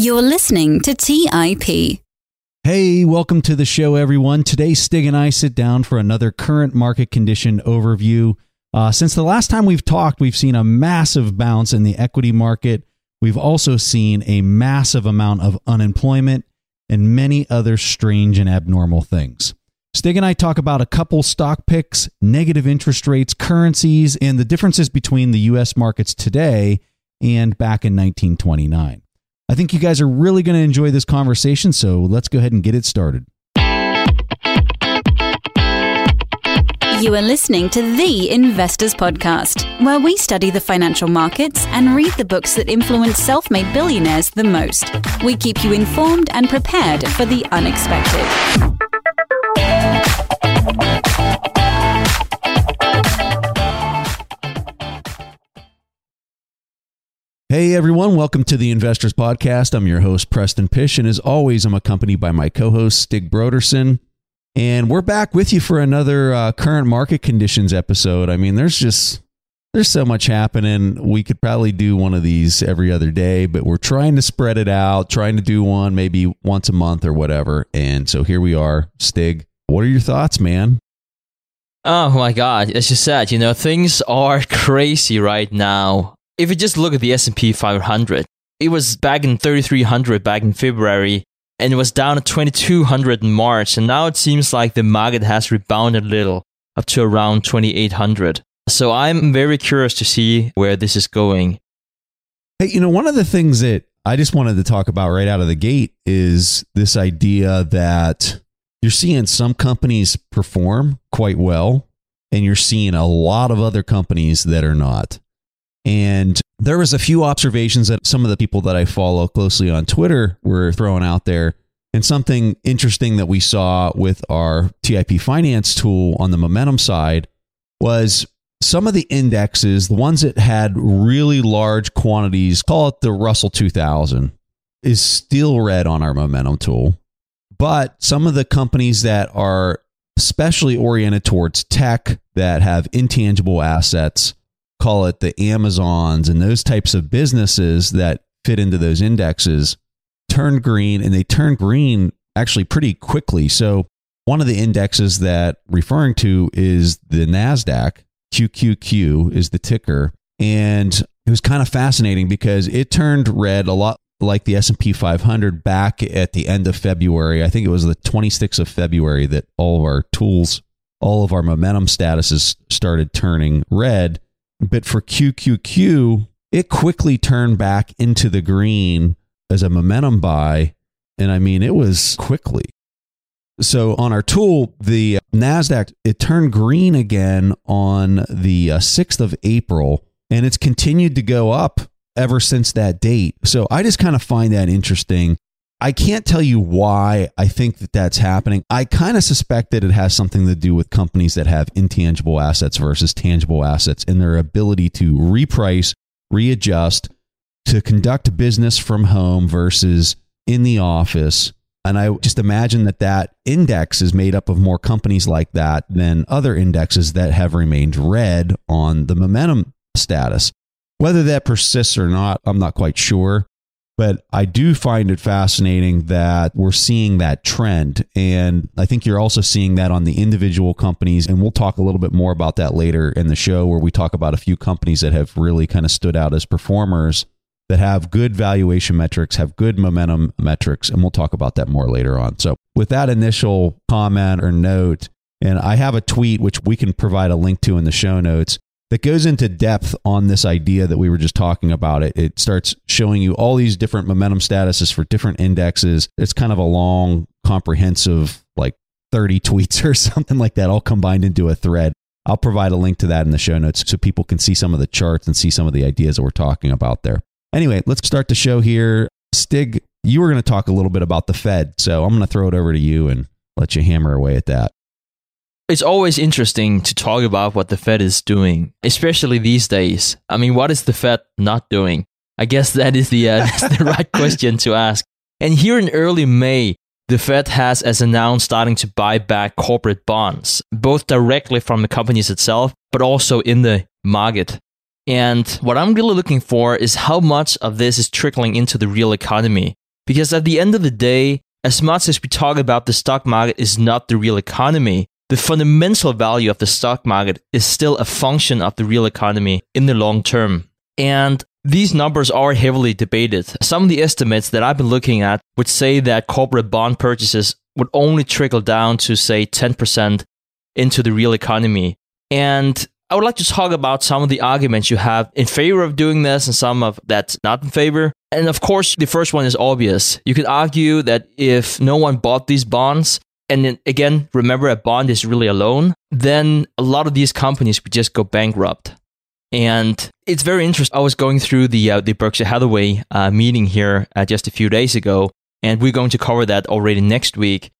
You're listening to TIP. Hey, welcome to the show, everyone. Today, Stig and I sit down for another current market condition overview. Uh, since the last time we've talked, we've seen a massive bounce in the equity market. We've also seen a massive amount of unemployment and many other strange and abnormal things. Stig and I talk about a couple stock picks, negative interest rates, currencies, and the differences between the US markets today and back in 1929. I think you guys are really going to enjoy this conversation, so let's go ahead and get it started. You are listening to The Investors Podcast, where we study the financial markets and read the books that influence self made billionaires the most. We keep you informed and prepared for the unexpected. Hey everyone, welcome to the Investors Podcast. I'm your host, Preston Pysh, and as always, I'm accompanied by my co host, Stig Brodersen. And we're back with you for another uh, current market conditions episode. I mean, there's just there's so much happening. We could probably do one of these every other day, but we're trying to spread it out, trying to do one maybe once a month or whatever. And so here we are. Stig, what are your thoughts, man? Oh my god, as you said, you know, things are crazy right now. If you just look at the S&P 500, it was back in 3300 back in February and it was down to 2200 in March and now it seems like the market has rebounded a little up to around 2800. So I'm very curious to see where this is going. Hey, you know, one of the things that I just wanted to talk about right out of the gate is this idea that you're seeing some companies perform quite well and you're seeing a lot of other companies that are not. And there was a few observations that some of the people that I follow closely on Twitter were throwing out there. And something interesting that we saw with our TIP finance tool on the momentum side was some of the indexes, the ones that had really large quantities, call it the Russell 2000, is still red on our momentum tool. But some of the companies that are especially oriented towards tech that have intangible assets call it the Amazons and those types of businesses that fit into those indexes turn green and they turn green actually pretty quickly. So one of the indexes that referring to is the Nasdaq QQQ is the ticker and it was kind of fascinating because it turned red a lot like the S&P 500 back at the end of February. I think it was the 26th of February that all of our tools, all of our momentum statuses started turning red but for QQQ, it quickly turned back into the green as a momentum buy. And I mean, it was quickly. So on our tool, the NASDAQ, it turned green again on the 6th uh, of April, and it's continued to go up ever since that date. So I just kind of find that interesting. I can't tell you why I think that that's happening. I kind of suspect that it has something to do with companies that have intangible assets versus tangible assets and their ability to reprice, readjust, to conduct business from home versus in the office. And I just imagine that that index is made up of more companies like that than other indexes that have remained red on the momentum status. Whether that persists or not, I'm not quite sure. But I do find it fascinating that we're seeing that trend. And I think you're also seeing that on the individual companies. And we'll talk a little bit more about that later in the show, where we talk about a few companies that have really kind of stood out as performers that have good valuation metrics, have good momentum metrics. And we'll talk about that more later on. So, with that initial comment or note, and I have a tweet which we can provide a link to in the show notes that goes into depth on this idea that we were just talking about. It it starts showing you all these different momentum statuses for different indexes. It's kind of a long, comprehensive, like 30 tweets or something like that, all combined into a thread. I'll provide a link to that in the show notes so people can see some of the charts and see some of the ideas that we're talking about there. Anyway, let's start the show here. Stig, you were going to talk a little bit about the Fed, so I'm going to throw it over to you and let you hammer away at that. It's always interesting to talk about what the Fed is doing, especially these days. I mean, what is the Fed not doing? I guess that is the, uh, the right question to ask. And here in early May, the Fed has, as announced, starting to buy back corporate bonds, both directly from the companies itself, but also in the market. And what I'm really looking for is how much of this is trickling into the real economy. Because at the end of the day, as much as we talk about the stock market is not the real economy, the fundamental value of the stock market is still a function of the real economy in the long term. And these numbers are heavily debated. Some of the estimates that I've been looking at would say that corporate bond purchases would only trickle down to, say, 10% into the real economy. And I would like to talk about some of the arguments you have in favor of doing this and some of that's not in favor. And of course, the first one is obvious. You could argue that if no one bought these bonds, and then again, remember a bond is really a loan, then a lot of these companies would just go bankrupt. And it's very interesting. I was going through the uh, the Berkshire Hathaway uh, meeting here uh, just a few days ago, and we're going to cover that already next week.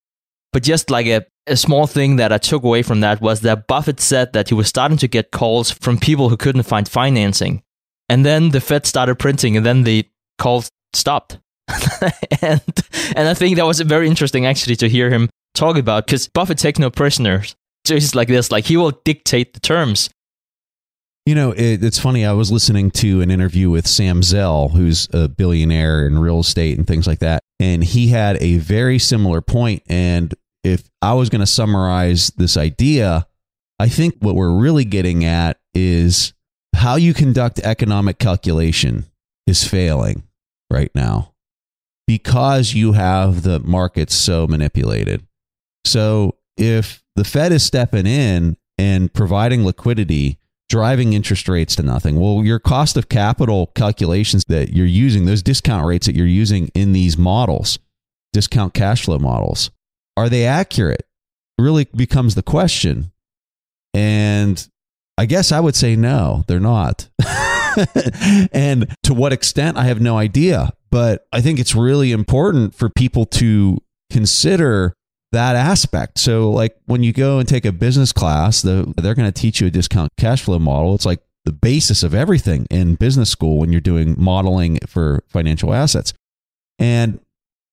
But just like a, a small thing that I took away from that was that Buffett said that he was starting to get calls from people who couldn't find financing. And then the Fed started printing, and then the calls stopped. and and I think that was very interesting actually to hear him talk about because Buffett takes no prisoners. Just like this, like he will dictate the terms. You know, it, it's funny. I was listening to an interview with Sam Zell, who's a billionaire in real estate and things like that. And he had a very similar point. And if I was going to summarize this idea, I think what we're really getting at is how you conduct economic calculation is failing right now because you have the markets so manipulated. So if the Fed is stepping in and providing liquidity, driving interest rates to nothing, well, your cost of capital calculations that you're using, those discount rates that you're using in these models, discount cash flow models, are they accurate? Really becomes the question. And I guess I would say no, they're not. and to what extent, I have no idea. But I think it's really important for people to consider that aspect. So, like when you go and take a business class, the, they're going to teach you a discount cash flow model. It's like the basis of everything in business school when you're doing modeling for financial assets. And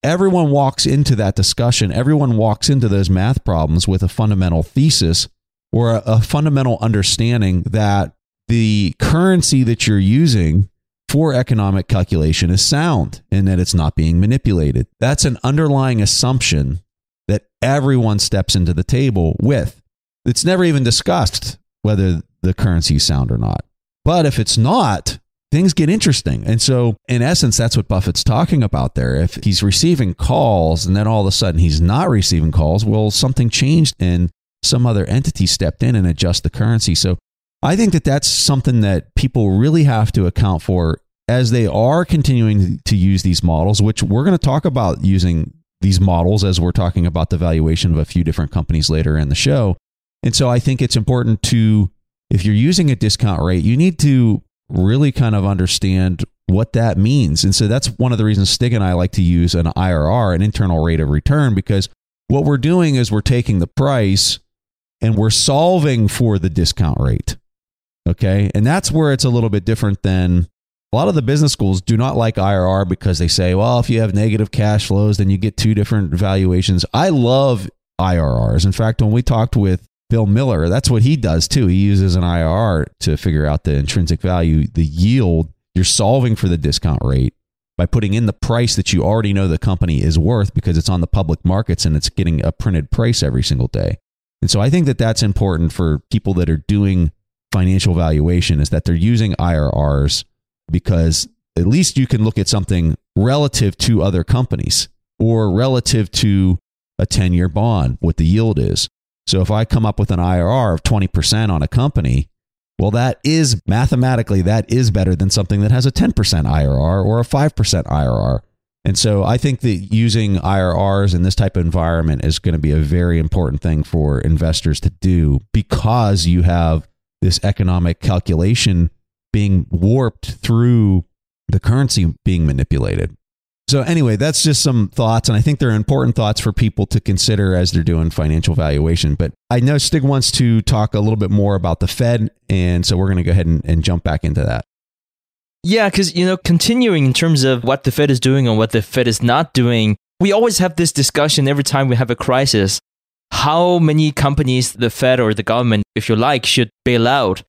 everyone walks into that discussion, everyone walks into those math problems with a fundamental thesis or a, a fundamental understanding that the currency that you're using for economic calculation is sound and that it's not being manipulated. That's an underlying assumption that everyone steps into the table with. It's never even discussed whether the currency is sound or not. But if it's not, things get interesting. And so, in essence, that's what Buffett's talking about there. If he's receiving calls and then all of a sudden he's not receiving calls, well, something changed and some other entity stepped in and adjust the currency. So, I think that that's something that people really have to account for as they are continuing to use these models, which we're going to talk about using these models as we're talking about the valuation of a few different companies later in the show. And so I think it's important to, if you're using a discount rate, you need to really kind of understand what that means. And so that's one of the reasons Stig and I like to use an IRR, an internal rate of return, because what we're doing is we're taking the price and we're solving for the discount rate. Okay. And that's where it's a little bit different than a lot of the business schools do not like IRR because they say, well, if you have negative cash flows, then you get two different valuations. I love IRRs. In fact, when we talked with Bill Miller, that's what he does too. He uses an IRR to figure out the intrinsic value, the yield. You're solving for the discount rate by putting in the price that you already know the company is worth because it's on the public markets and it's getting a printed price every single day. And so I think that that's important for people that are doing financial valuation is that they're using IRRs because at least you can look at something relative to other companies or relative to a 10 year bond, what the yield is. So if I come up with an IRR of 20% on a company, well, that is mathematically, that is better than something that has a 10% IRR or a 5% IRR. And so I think that using IRRs in this type of environment is going to be a very important thing for investors to do because you have this economic calculation being warped through the currency being manipulated. So, anyway, that's just some thoughts. And I think they're important thoughts for people to consider as they're doing financial valuation. But I know Stig wants to talk a little bit more about the Fed. And so we're going to go ahead and, and jump back into that. Yeah, because, you know, continuing in terms of what the Fed is doing and what the Fed is not doing, we always have this discussion every time we have a crisis. How many companies the Fed or the government, if you like, should bail out?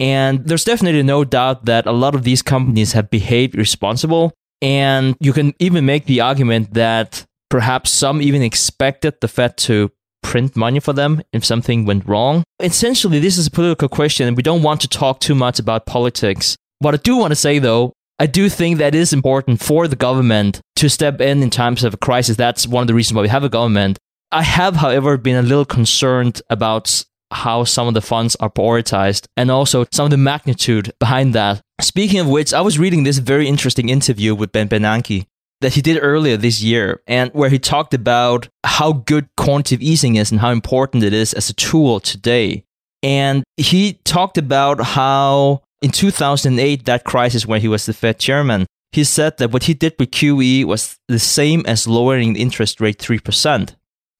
And there's definitely no doubt that a lot of these companies have behaved responsible. And you can even make the argument that perhaps some even expected the Fed to print money for them if something went wrong. Essentially, this is a political question, and we don't want to talk too much about politics. What I do want to say, though, I do think that it is important for the government to step in in times of a crisis. That's one of the reasons why we have a government. I have, however, been a little concerned about how some of the funds are prioritized and also some of the magnitude behind that. Speaking of which, I was reading this very interesting interview with Ben Bernanke that he did earlier this year and where he talked about how good quantitative easing is and how important it is as a tool today. And he talked about how in 2008, that crisis when he was the Fed chairman, he said that what he did with QE was the same as lowering the interest rate 3%.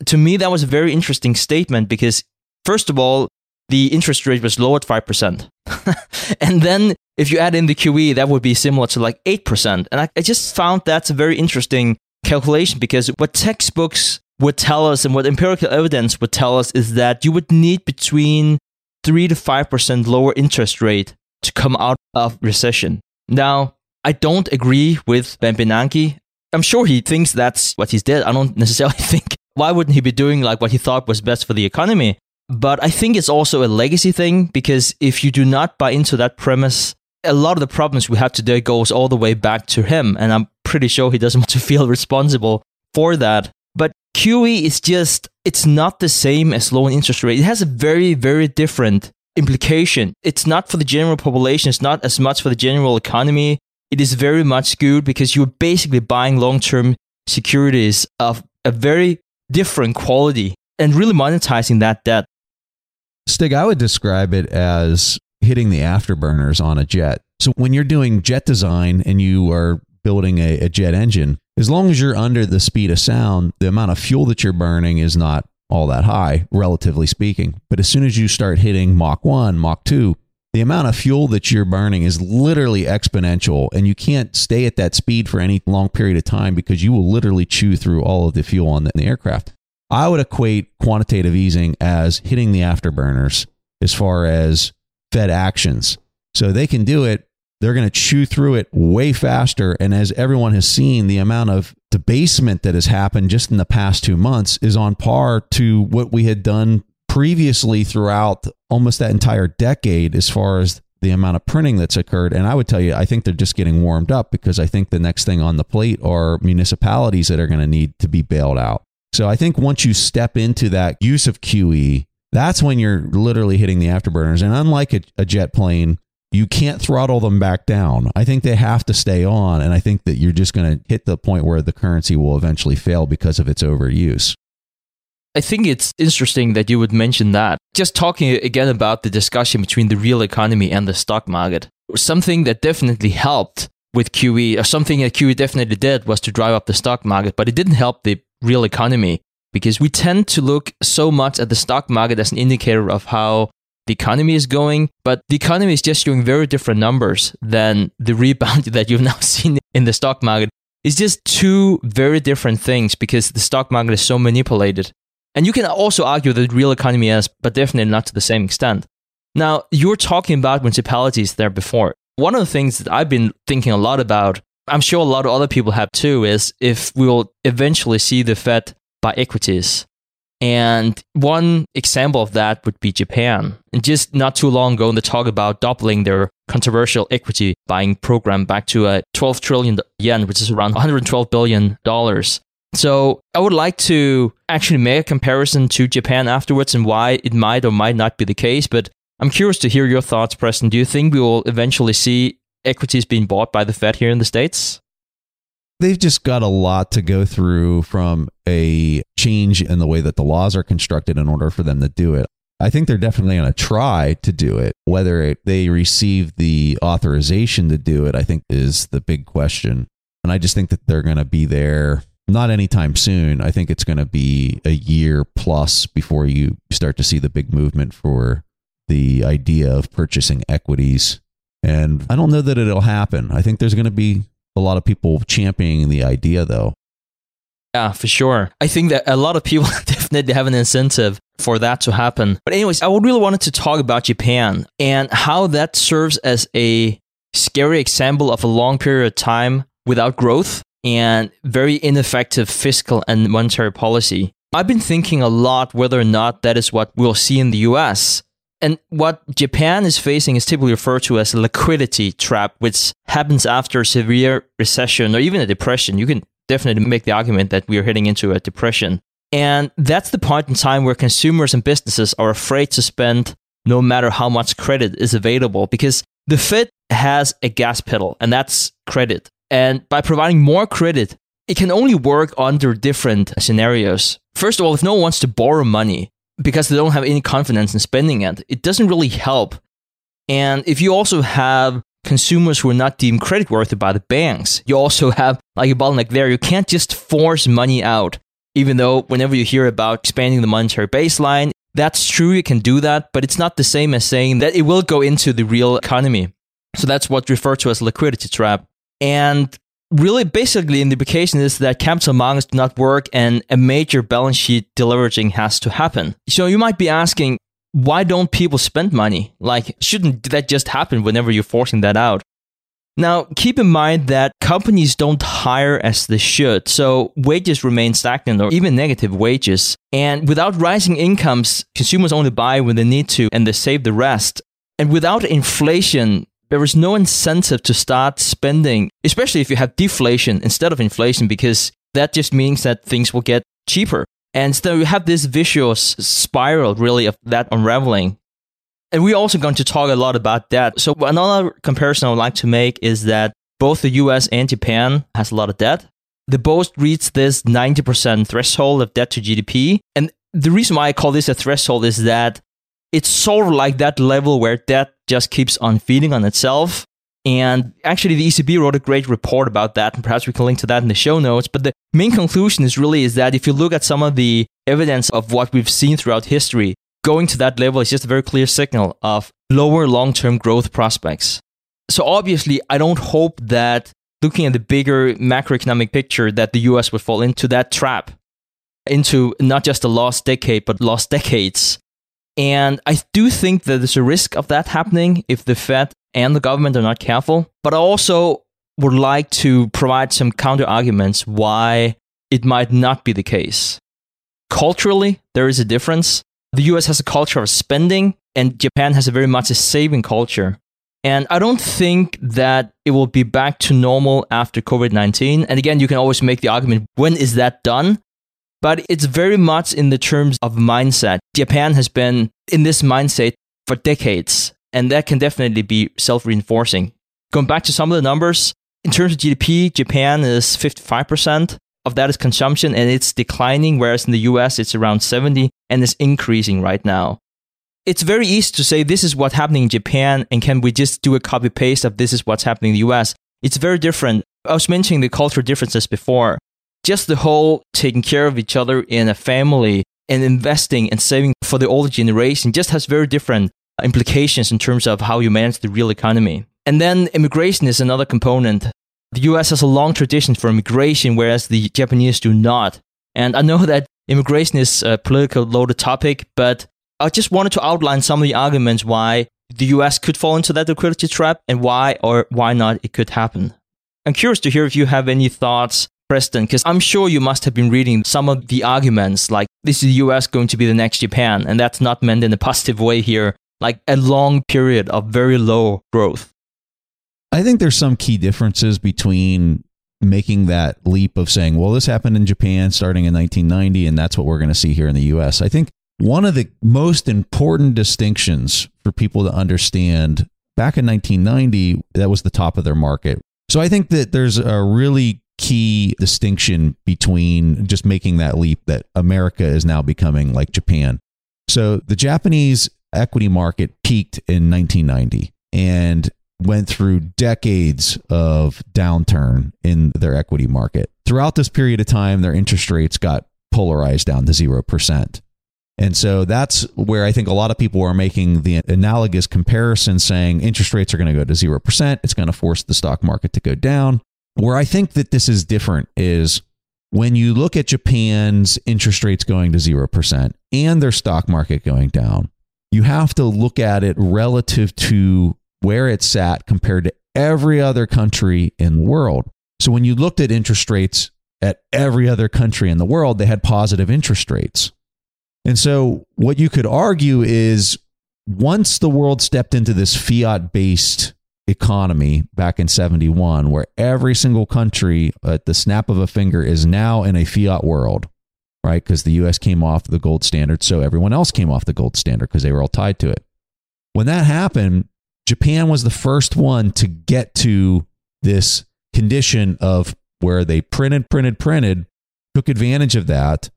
To me, that was a very interesting statement because, first of all, the interest rate was lowered 5%. and then if you add in the QE, that would be similar to like 8%. And I, I just found that's a very interesting calculation because what textbooks would tell us and what empirical evidence would tell us is that you would need between 3 to 5% lower interest rate to come out of recession. Now, I don't agree with Ben Bernanke. I'm sure he thinks that's what he's did. I don't necessarily think why wouldn't he be doing like what he thought was best for the economy? But I think it's also a legacy thing because if you do not buy into that premise, a lot of the problems we have today goes all the way back to him. And I'm pretty sure he doesn't want to feel responsible for that. But QE is just, it's not the same as low interest rate. It has a very, very different implication. It's not for the general population, it's not as much for the general economy. It is very much skewed because you're basically buying long term securities of a very different quality and really monetizing that debt. Stig, I would describe it as hitting the afterburners on a jet. So when you're doing jet design and you are building a, a, jet engine, as long as you're under the speed of sound, the amount of fuel that you're burning is not all that high, relatively speaking. But as soon as you start hitting Mach 1, Mach 2, the amount of fuel that you're burning is literally exponential. And you can't stay at that speed for any long period of time because you will literally chew through all of the fuel on the, the aircraft. I would equate quantitative easing as hitting the afterburners as far as Fed actions. So they can do it. They're going to chew through it way faster. And as everyone has seen, the amount of debasement that has happened just in the past two months is on par to what we had done previously throughout almost that entire decade as far as the amount of printing that's occurred. And I would tell you, I think they're just getting warmed up because I think the next thing on the plate are municipalities that are going to need to be bailed out. So I think once you step into that use of QE, that's when you're literally hitting the afterburners. And unlike a, a, jet plane, you can't throttle them back down. I think they have to stay on. And I think that you're just going to hit the point where the currency will eventually fail because of its overuse. I think it's interesting that you would mention that. Just talking again about the discussion between the real economy and the stock market. Something that definitely helped with QE, or something that QE definitely did was to drive up the stock market, but it didn't help the real economy because we tend to look so much at the stock market as an indicator of how the economy is going, but the economy is just showing very different numbers than the rebound that you've now seen in the stock market. It's just two very different things because the stock market is so manipulated. And you can also argue that the real economy is, but definitely not to the same extent. Now, you were talking about municipalities there before. One of the things that I've been thinking a lot about I'm sure a lot of other people have too, is if we will eventually see the Fed buy equities. And one example of that would be Japan. And just not too long ago, they talked about doubling their controversial equity buying program back to a 12 trillion yen, which is around 112 billion dollars. So I would like to actually make a comparison to Japan afterwards and why it might or might not be the case. But I'm curious to hear your thoughts, Preston. Do you think we will eventually see equities being bought by the Fed here in the States? They've just got a lot to go through from a change in the way that the laws are constructed in order for them to do it. I think they're definitely going to try to do it. Whether they receive the authorization to do it, I think is the big question. And I just think that they're going to be there not anytime soon. I think it's going to be a year plus before you start to see the big movement for the idea of purchasing equities and I don't know that it'll happen. I think there's going to be a lot of people championing the idea, though. Yeah, for sure. I think that a lot of people definitely have an incentive for that to happen. But, anyways, I really wanted to talk about Japan and how that serves as a scary example of a long period of time without growth and very ineffective fiscal and monetary policy. I've been thinking a lot whether or not that is what we'll see in the US. And what Japan is facing is typically referred to as a liquidity trap, which happens after a severe recession or even a depression. You can definitely make the argument that we are heading into a depression. And that's the point in time where consumers and businesses are afraid to spend no matter how much credit is available because the Fed has a gas pedal, and that's credit. And by providing more credit, it can only work under different scenarios. First of all, if no one wants to borrow money because they don't have any confidence in spending it, it doesn't really help. And if you also have consumers who are not deemed creditworthy by the banks, you also have like a bottleneck there. You can't just force money out, even though whenever you hear about expanding the monetary baseline, that's true, you can do that, but it's not the same as saying that it will go into the real economy. So that's what's referred to as liquidity trap. And really, basically, the implication is that capital markets do not work and a major balance sheet deleveraging has to happen. So you might be asking, why don't people spend money? Like, shouldn't that just happen whenever you're forcing that out? Now, keep in mind that companies don't hire as they should, so wages remain stagnant or even negative wages. And without rising incomes, consumers only buy when they need to and they save the rest. And without inflation, there is no incentive to start spending, especially if you have deflation instead of inflation, because that just means that things will get cheaper. And so you have this vicious spiral, really, of that unraveling. And we're also going to talk a lot about that. So another comparison I would like to make is that both the US and Japan has a lot of debt. They both reach this 90% threshold of debt to GDP. And the reason why I call this a threshold is that it's sort of like that level where debt just keeps on feeding on itself. And actually, the ECB wrote a great report about that, and perhaps we can link to that in the show notes. But the main conclusion is really is that if you look at some of the evidence of what we've seen throughout history, going to that level is just a very clear signal of lower long-term growth prospects. So obviously, I don't hope that looking at the bigger macroeconomic picture that the US would fall into that trap, into not just a lost decade, but lost decades and I do think that there's a risk of that happening if the Fed and the government are not careful. But I also would like to provide some counter arguments why it might not be the case. Culturally, there is a difference. The US has a culture of spending, and Japan has a very much a saving culture. And I don't think that it will be back to normal after COVID 19. And again, you can always make the argument when is that done? But it's very much in the terms of mindset. Japan has been in this mindset for decades, and that can definitely be self reinforcing. Going back to some of the numbers, in terms of GDP, Japan is 55% of that is consumption and it's declining, whereas in the US it's around 70 and it's increasing right now. It's very easy to say this is what's happening in Japan and can we just do a copy paste of this is what's happening in the US? It's very different. I was mentioning the cultural differences before just the whole taking care of each other in a family and investing and saving for the older generation just has very different implications in terms of how you manage the real economy. And then immigration is another component. The US has a long tradition for immigration, whereas the Japanese do not. And I know that immigration is a political loaded topic, but I just wanted to outline some of the arguments why the US could fall into that liquidity trap and why or why not it could happen. I'm curious to hear if you have any thoughts Preston, because I'm sure you must have been reading some of the arguments like this is the US going to be the next Japan, and that's not meant in a positive way here, like a long period of very low growth. I think there's some key differences between making that leap of saying, well, this happened in Japan starting in 1990, and that's what we're going to see here in the US. I think one of the most important distinctions for people to understand back in 1990, that was the top of their market. So I think that there's a really key distinction between just making that leap that America is now becoming like Japan. So the Japanese equity market peaked in 1990 and went through decades of downturn in their equity market. Throughout this period of time, their interest rates got polarized down to 0%. And so that's where I think a lot of people are making the analogous comparison saying interest rates are going to go to 0%. It's going to force the stock market to go down. Where I think that this is different is when you look at Japan's interest rates going to 0% and their stock market going down, you have to look at it relative to where it's at compared to every other country in the world. So when you looked at interest rates at every other country in the world, they had positive interest rates. And so what you could argue is once the world stepped into this fiat based economy back in 71, where every single country at the snap of a finger is now in a fiat world, right? Because the US came off the gold standard, so everyone else came off the gold standard because they were all tied to it. When that happened, Japan was the first one to get to this condition of where they printed, printed, printed, took advantage of that,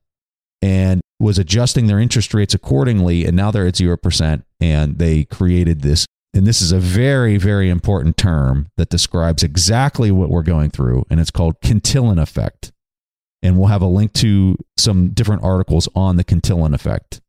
and was adjusting their interest rates accordingly. And now they're at 0%. And they created this. And this is a very, very important term that describes exactly what we're going through. And it's called Cantillon effect. And we'll have a link to some different articles on the Cantillon effect.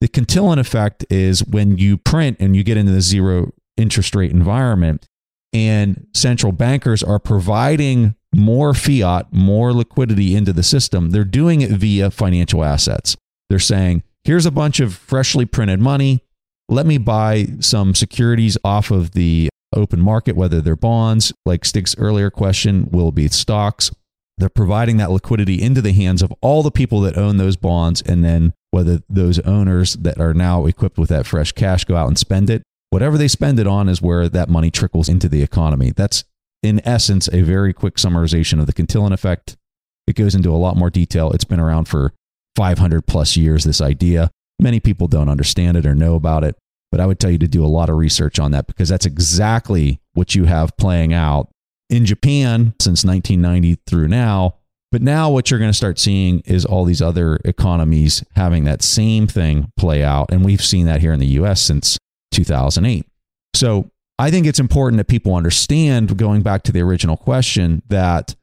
The Cantillon effect is when you print and you get into the zero interest rate environment, and central bankers are providing more fiat, more liquidity into the system. They're doing it via financial assets. They're saying, here's a bunch of freshly printed money. Let me buy some securities off of the open market, whether they're bonds, like Stig's earlier question, will be stocks. They're providing that liquidity into the hands of all the people that own those bonds. And then whether those owners that are now equipped with that fresh cash go out and spend it, whatever they spend it on is where that money trickles into the economy. That's in essence a very quick summarization of the Cantillon effect. It goes into a lot more detail. It's been around for 500 plus years, this idea. Many people don't understand it or know about it, but I would tell you to do a lot of research on that because that's exactly what you have playing out in Japan since 1990 through now. But now what you're going to start seeing is all these other economies having that same thing play out. And we've seen that here in the US since 2008. So I think it's important that people understand, going back to the original question, that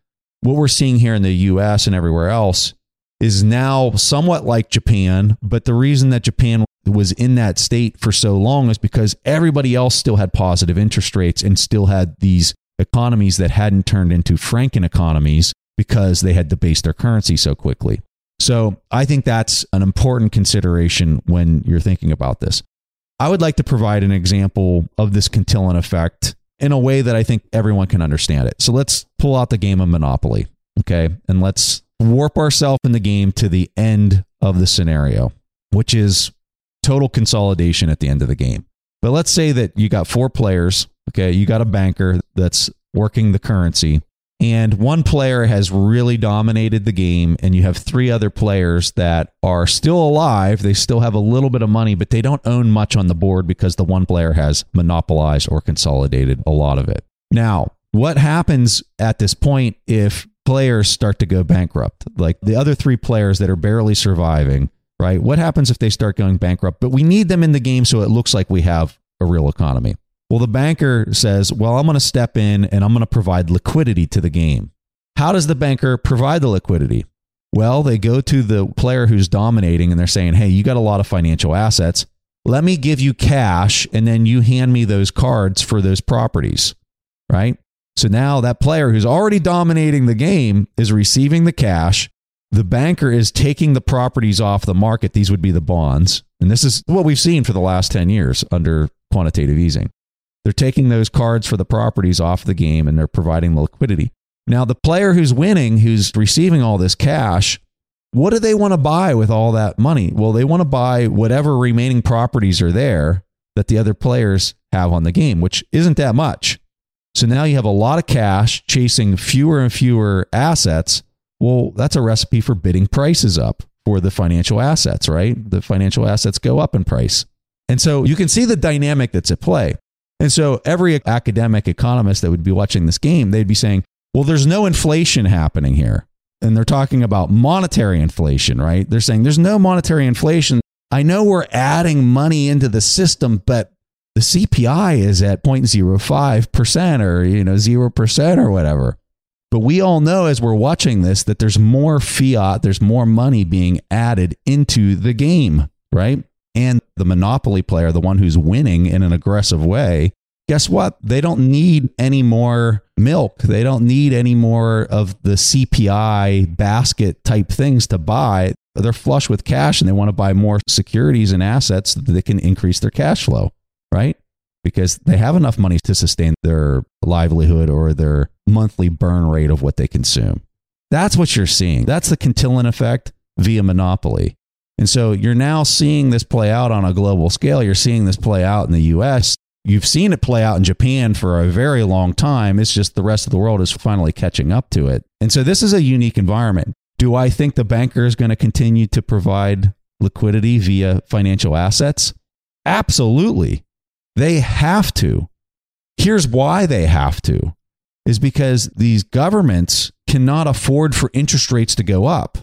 what we're seeing here in the US and everywhere else is now somewhat like Japan, but the reason that Japan was in that state for so long is because everybody else still had positive interest rates and still had these economies that hadn't turned into franken economies because they had debased their currency so quickly. So I think that's an important consideration when you're thinking about this. I would like to provide an example of this Cantillon effect in a way that I think everyone can understand it. So let's pull out the game of Monopoly, okay? And let's warp ourselves in the game to the end of the scenario, which is total consolidation at the end of the game. But let's say that you got four players, okay? You got a banker that's working the currency, and one player has really dominated the game, and you have three other players that are still alive. They still have a little bit of money, but they don't own much on the board because the one player has monopolized or consolidated a lot of it. Now, what happens at this point if players start to go bankrupt, like the other three players that are barely surviving, right? What happens if they start going bankrupt? But we need them in the game so it looks like we have a real economy. Well, the banker says, Well, I'm going to step in and I'm going to provide liquidity to the game. How does the banker provide the liquidity? Well, they go to the player who's dominating and they're saying, Hey, you got a lot of financial assets. Let me give you cash and then you hand me those cards for those properties, right? So now that player who's already dominating the game is receiving the cash. The banker is taking the properties off the market. These would be the bonds. And this is what we've seen for the last 10 years under quantitative easing. They're taking those cards for the properties off the game and they're providing the liquidity. Now, the player who's winning, who's receiving all this cash, what do they want to buy with all that money? Well, they want to buy whatever remaining properties are there that the other players have on the game, which isn't that much. So now you have a lot of cash chasing fewer and fewer assets. Well, that's a recipe for bidding prices up for the financial assets, right? The financial assets go up in price. And so you can see the dynamic that's at play. And so every academic economist that would be watching this game, they'd be saying, well, there's no inflation happening here. And they're talking about monetary inflation, right? They're saying there's no monetary inflation. I know we're adding money into the system, but the CPI is at 0.05% or, you know, 0% or whatever. But we all know as we're watching this that there's more fiat, there's more money being added into the game, right? And the monopoly player, the one who's winning in an aggressive way, guess what? They don't need any more milk. They don't need any more of the CPI basket type things to buy. They're flush with cash and they want to buy more securities and assets that they can increase their cash flow right? because they have enough money to sustain their livelihood or their monthly burn rate of what they consume. That's what you're seeing. That's the Cantillon effect via monopoly. And so you're now seeing this play out on a global scale. You're seeing this play out in the US. You've seen it play out in Japan for a very long time. It's just the rest of the world is finally catching up to it. And so this is a unique environment. Do I think the banker is going to continue to provide liquidity via financial assets? Absolutely. They have to. Here's why they have to is because these governments cannot afford for interest rates to go up.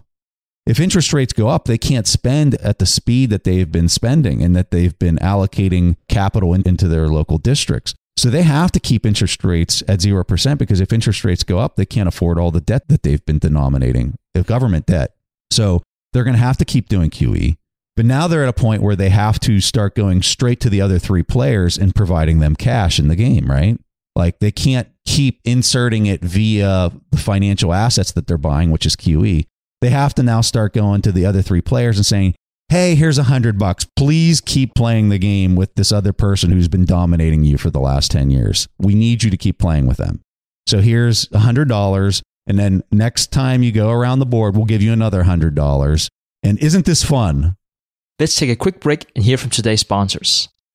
If interest rates go up, they can't spend at the speed that they've been spending and that they've been allocating capital in, into their local districts. So they have to keep interest rates at 0% because if interest rates go up, they can't afford all the debt that they've been denominating, the government debt. So they're going to have to keep doing QE. But now they're at a point where they have to start going straight to the other three players and providing them cash in the game, right? Like they can't keep inserting it via the financial assets that they're buying, which is QE. They have to now start going to the other three players and saying, hey, here's a hundred bucks. Please keep playing the game with this other person who's been dominating you for the last 10 years. We need you to keep playing with them. So here's a hundred dollars. And then next time you go around the board, we'll give you another hundred dollars. And isn't this fun? Let's take a quick break and hear from today's sponsors.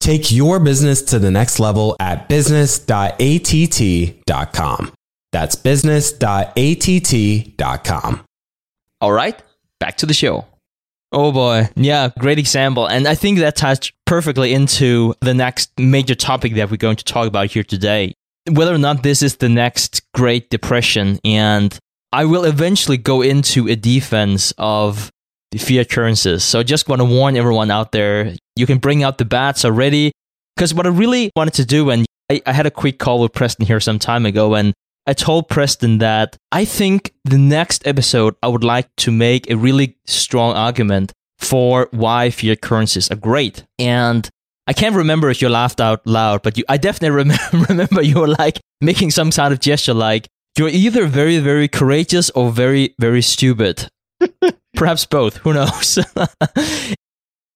Take your business to the next level at business.att.com. That's business.att.com. All right, back to the show. Oh boy. Yeah, great example. And I think that ties perfectly into the next major topic that we're going to talk about here today. Whether or not this is the next Great Depression. And I will eventually go into a defense of the fiat currencies. So I just want to warn everyone out there, you can bring out the bats already. Because what I really wanted to do, and I, I had a quick call with Preston here some time ago, and I told Preston that I think the next episode I would like to make a really strong argument for why fiat currencies are great. And I can't remember if you laughed out loud, but you, I definitely remember, remember you were like making some kind of gesture like, you're either very, very courageous or very, very stupid. Perhaps both. Who knows?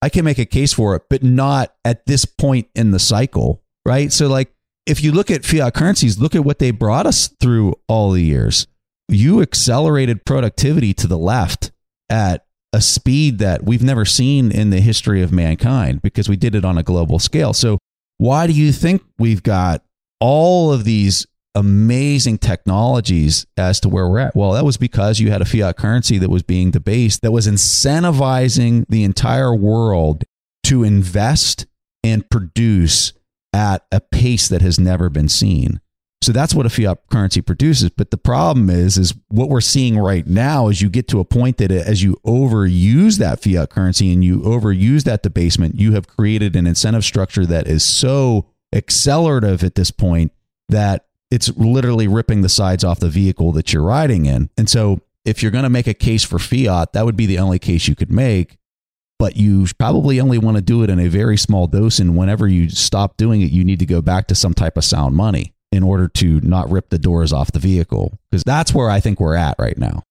I can make a case for it, but not at this point in the cycle, right? So, like, if you look at fiat currencies, look at what they brought us through all the years. You accelerated productivity to the left at a speed that we've never seen in the history of mankind because we did it on a global scale. So, why do you think we've got all of these amazing technologies as to where we're at. Well, that was because you had a fiat currency that was being debased, that was incentivizing the entire world to invest and produce at a pace that has never been seen. So that's what a fiat currency produces. But the problem is, is what we're seeing right now is you get to a point that as you overuse that fiat currency and you overuse that debasement, you have created an incentive structure that is so accelerative at this point that it's literally ripping the sides off the vehicle that you're riding in. And so if you're going to make a case for fiat, that would be the only case you could make. But you probably only want to do it in a very small dose. And whenever you stop doing it, you need to go back to some type of sound money in order to not rip the doors off the vehicle. Because that's where I think we're at right now.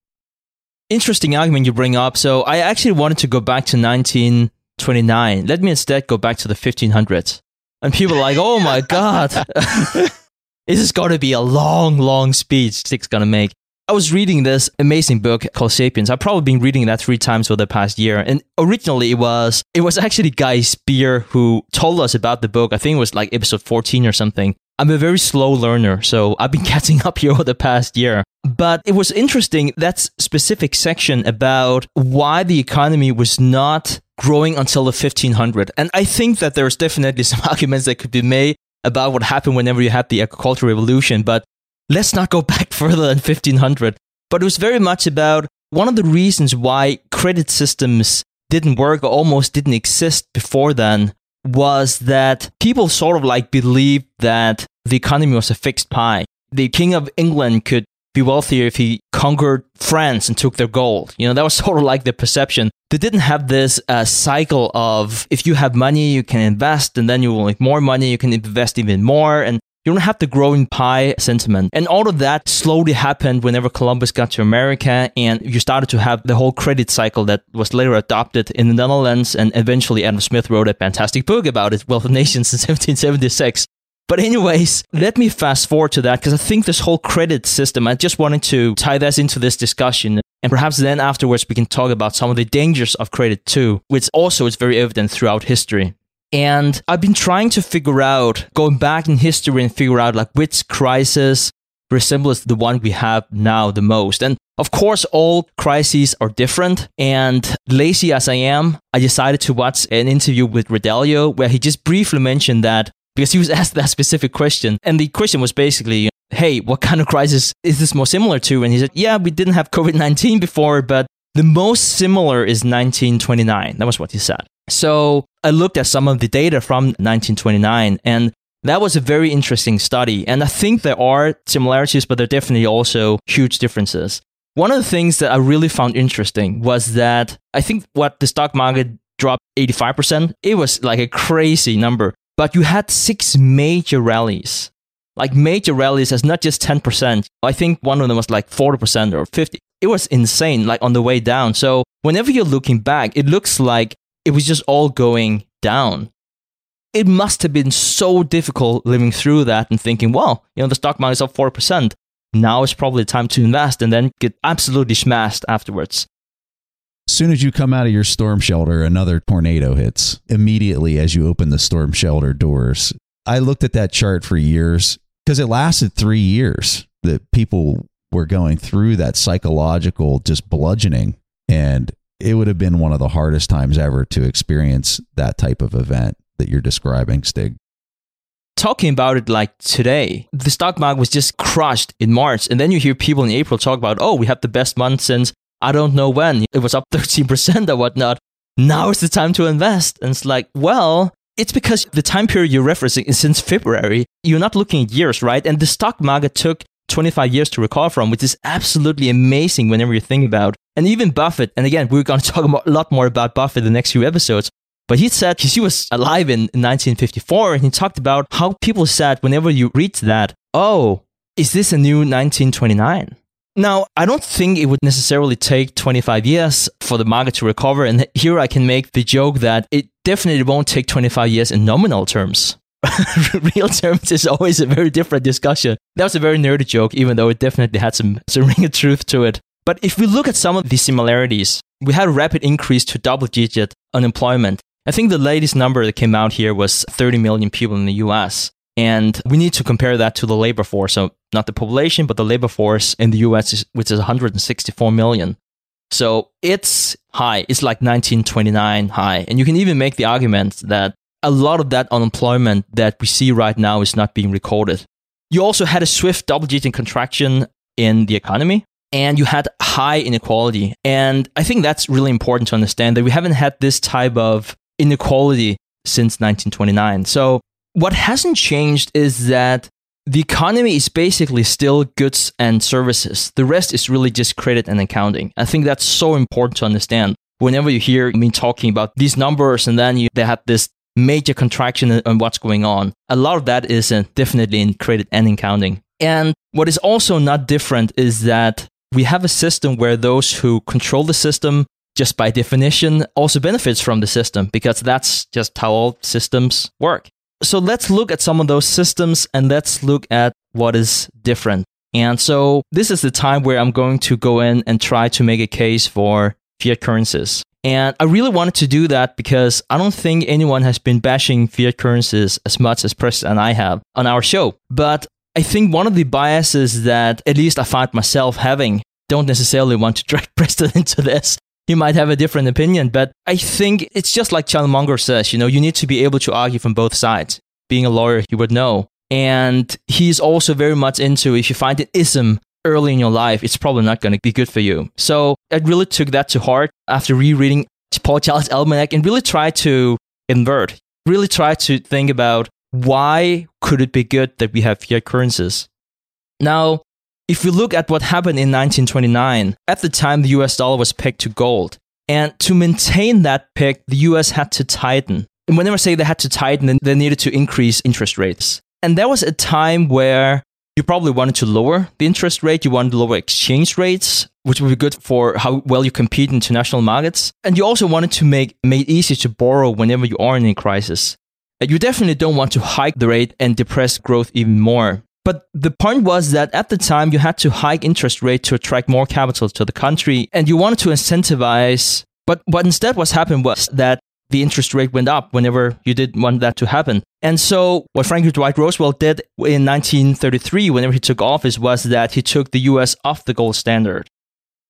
Interesting argument you bring up. So I actually wanted to go back to 1929. Let me instead go back to the 1500s. And people are like, oh my God, this is going to be a long, long speech Stig's going to make. I was reading this amazing book called Sapiens. I've probably been reading that three times over the past year. And originally it was it was actually Guy Spier who told us about the book. I think it was like episode 14 or something. I'm a very slow learner, so I've been catching up here over the past year. But it was interesting that specific section about why the economy was not growing until the 1500. And I think that there's definitely some arguments that could be made about what happened whenever you had the agricultural revolution. But let's not go back further than 1500. But it was very much about one of the reasons why credit systems didn't work or almost didn't exist before then was that people sort of like believed that the economy was a fixed pie. The king of England could be wealthier if he conquered France and took their gold. You know, that was sort of like the perception. They didn't have this uh, cycle of if you have money, you can invest, and then you will make more money, you can invest even more. And you don't have the growing pie sentiment. And all of that slowly happened whenever Columbus got to America and you started to have the whole credit cycle that was later adopted in the Netherlands. And eventually Adam Smith wrote a fantastic book about it, Wealth of Nations in 1776. But anyways, let me fast forward to that because I think this whole credit system, I just wanted to tie that into this discussion. And perhaps then afterwards we can talk about some of the dangers of credit too, which also is very evident throughout history. And I've been trying to figure out, going back in history and figure out like which crisis resembles the one we have now the most. And of course, all crises are different. And lazy as I am, I decided to watch an interview with Ray Dalio where he just briefly mentioned that because he was asked that specific question. And the question was basically, hey, what kind of crisis is this more similar to? And he said, yeah, we didn't have COVID 19 before, but the most similar is 1929. That was what he said. So I looked at some of the data from 1929 and that was a very interesting study. And I think there are similarities, but there are definitely also huge differences. One of the things that I really found interesting was that I think what the stock market dropped 85%, it was like a crazy number. But you had six major rallies. Like major rallies as not just 10%. I think one of them was like 40% or 50. It was insane, like on the way down. So whenever you're looking back, it looks like it was just all going down. It must have been so difficult living through that and thinking, well, you know, the stock market is up 4%. Now is probably time to invest and then get absolutely smashed afterwards. As soon as you come out of your storm shelter, another tornado hits immediately as you open the storm shelter doors. I looked at that chart for years because it lasted three years that people were going through that psychological just bludgeoning. And it would have been one of the hardest times ever to experience that type of event that you're describing, Stig. Talking about it like today, the stock market was just crushed in March. And then you hear people in April talk about, oh, we have the best month since I don't know when. It was up 13% or whatnot. Now is the time to invest. And it's like, well, it's because the time period you're referencing is since February. You're not looking at years, right? And the stock market took 25 years to recover from, which is absolutely amazing whenever you think about. And even Buffett, and again, we're going to talk a lot more about Buffett in the next few episodes. But he said because he was alive in 1954, and he talked about how people said whenever you read that, oh, is this a new 1929? Now, I don't think it would necessarily take 25 years for the market to recover. And here I can make the joke that it definitely won't take 25 years in nominal terms. Real terms is always a very different discussion. That was a very nerdy joke, even though it definitely had some, some ring of truth to it. But if we look at some of the similarities, we had a rapid increase to double digit unemployment. I think the latest number that came out here was 30 million people in the US. And we need to compare that to the labor force. So, not the population, but the labor force in the US, which is 164 million. So, it's high. It's like 1929 high. And you can even make the argument that a lot of that unemployment that we see right now is not being recorded. you also had a swift double digit contraction in the economy and you had high inequality. And I think that's really important to understand that we haven't had this type of inequality since 1929. So what hasn't changed is that the economy is basically still goods and services. The rest is really just credit and accounting. I think that's so important to understand. Whenever you hear me talking about these numbers and then you, they have this major contraction on what's going on, a lot of that is uh, definitely in credit and accounting. And what is also not different is that we have a system where those who control the system just by definition also benefits from the system because that's just how all systems work. So let's look at some of those systems and let's look at what is different. And so this is the time where I'm going to go in and try to make a case for fiat currencies. And I really wanted to do that because I don't think anyone has been bashing fiat currencies as much as Preston and I have on our show. But I think one of the biases that at least I find myself having don't necessarily want to drag Preston into this. He might have a different opinion, but I think it's just like Charlie Munger says, you know, you need to be able to argue from both sides. Being a lawyer, he would know. And he's also very much into if you find an ism early in your life, it's probably not going to be good for you. So I really took that to heart after rereading Poor Charlie's Almanack and really tried to invert, really try to think about why could it be good that we have fiat currencies? Now, if we look at what happened in 1929, at the time the US dollar was pegged to gold. And to maintain that peg, the US had to tighten. And whenever I say they had to tighten, they needed to increase interest rates. And there was a time where you probably wanted to lower the interest rate, you wanted to lower exchange rates, which would be good for how well you compete in international markets. And you also wanted to make, make it easy to borrow whenever you are in a crisis. You definitely don't want to hike the rate and depress growth even more. But the point was that at the time you had to hike interest rate to attract more capital to the country and you wanted to incentivize. But what instead was happened was that the interest rate went up whenever you didn't want that to happen. And so what Franklin Dwight Roosevelt did in 1933 whenever he took office was that he took the US off the gold standard.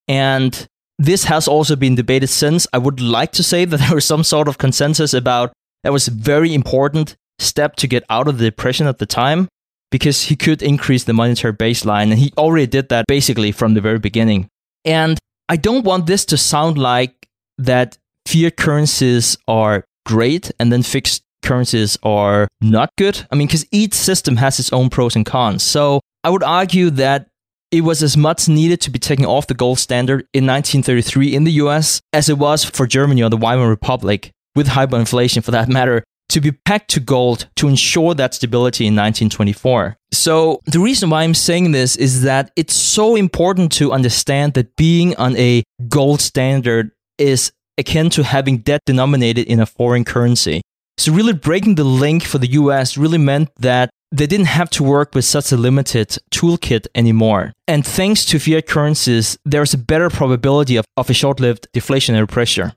And this has also been debated since. I would like to say that there was some sort of consensus about that was a very important step to get out of the depression at the time because he could increase the monetary baseline and he already did that basically from the very beginning. And I don't want this to sound like that fiat currencies are great and then fixed currencies are not good. I mean, because each system has its own pros and cons. So I would argue that it was as much needed to be taken off the gold standard in 1933 in the US as it was for Germany or the Weimar Republic with hyperinflation for that matter, to be pegged to gold to ensure that stability in 1924. So, the reason why I'm saying this is that it's so important to understand that being on a gold standard is akin to having debt denominated in a foreign currency. So, really breaking the link for the US really meant that they didn't have to work with such a limited toolkit anymore. And thanks to fiat currencies, there's a better probability of, of a short lived deflationary pressure.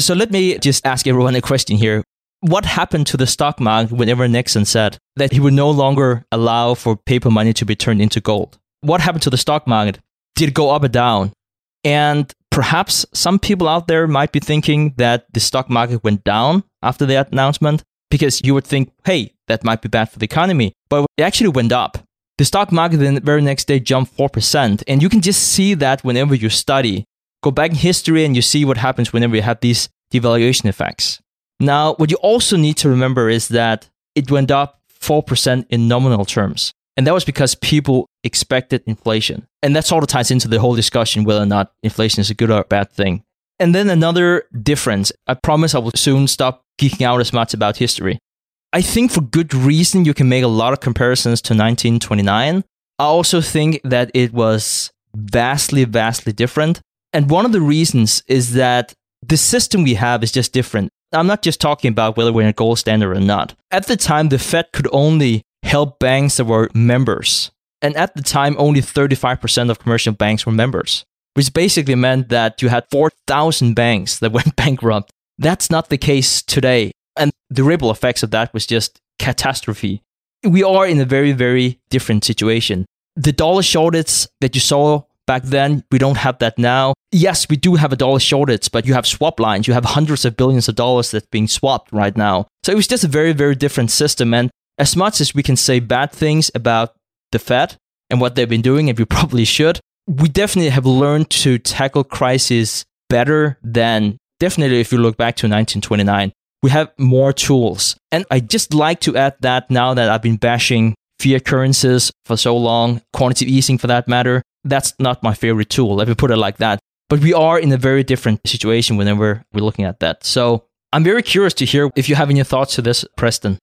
So let me just ask everyone a question here. What happened to the stock market whenever Nixon said that he would no longer allow for paper money to be turned into gold? What happened to the stock market? Did it go up or down? And perhaps some people out there might be thinking that the stock market went down after that announcement because you would think, hey, that might be bad for the economy. But it actually went up. The stock market the very next day jumped 4%. And you can just see that whenever you study Go back in history and you see what happens whenever you have these devaluation effects. Now, what you also need to remember is that it went up 4% in nominal terms. And that was because people expected inflation. And that sort of ties into the whole discussion whether or not inflation is a good or a bad thing. And then another difference. I promise I will soon stop geeking out as much about history. I think for good reason you can make a lot of comparisons to 1929. I also think that it was vastly, vastly different. And one of the reasons is that the system we have is just different. I'm not just talking about whether we're in a gold standard or not. At the time, the Fed could only help banks that were members. And at the time, only 35% of commercial banks were members, which basically meant that you had 4,000 banks that went bankrupt. That's not the case today. And the ripple effects of that was just catastrophe. We are in a very, very different situation. The dollar shortage that you saw back then. We don't have that now. Yes, we do have a dollar shortage, but you have swap lines. You have hundreds of billions of dollars that's being swapped right now. So it was just a very, very different system. And as much as we can say bad things about the Fed and what they've been doing, and we probably should. We definitely have learned to tackle crises better than definitely if you look back to 1929. We have more tools. And I just like to add that now that I've been bashing fiat currencies for so long, quantitative easing for that matter, that's not my favorite tool. Let me put it like that. But we are in a very different situation whenever we're looking at that. So I'm very curious to hear if you have any thoughts to this, Preston.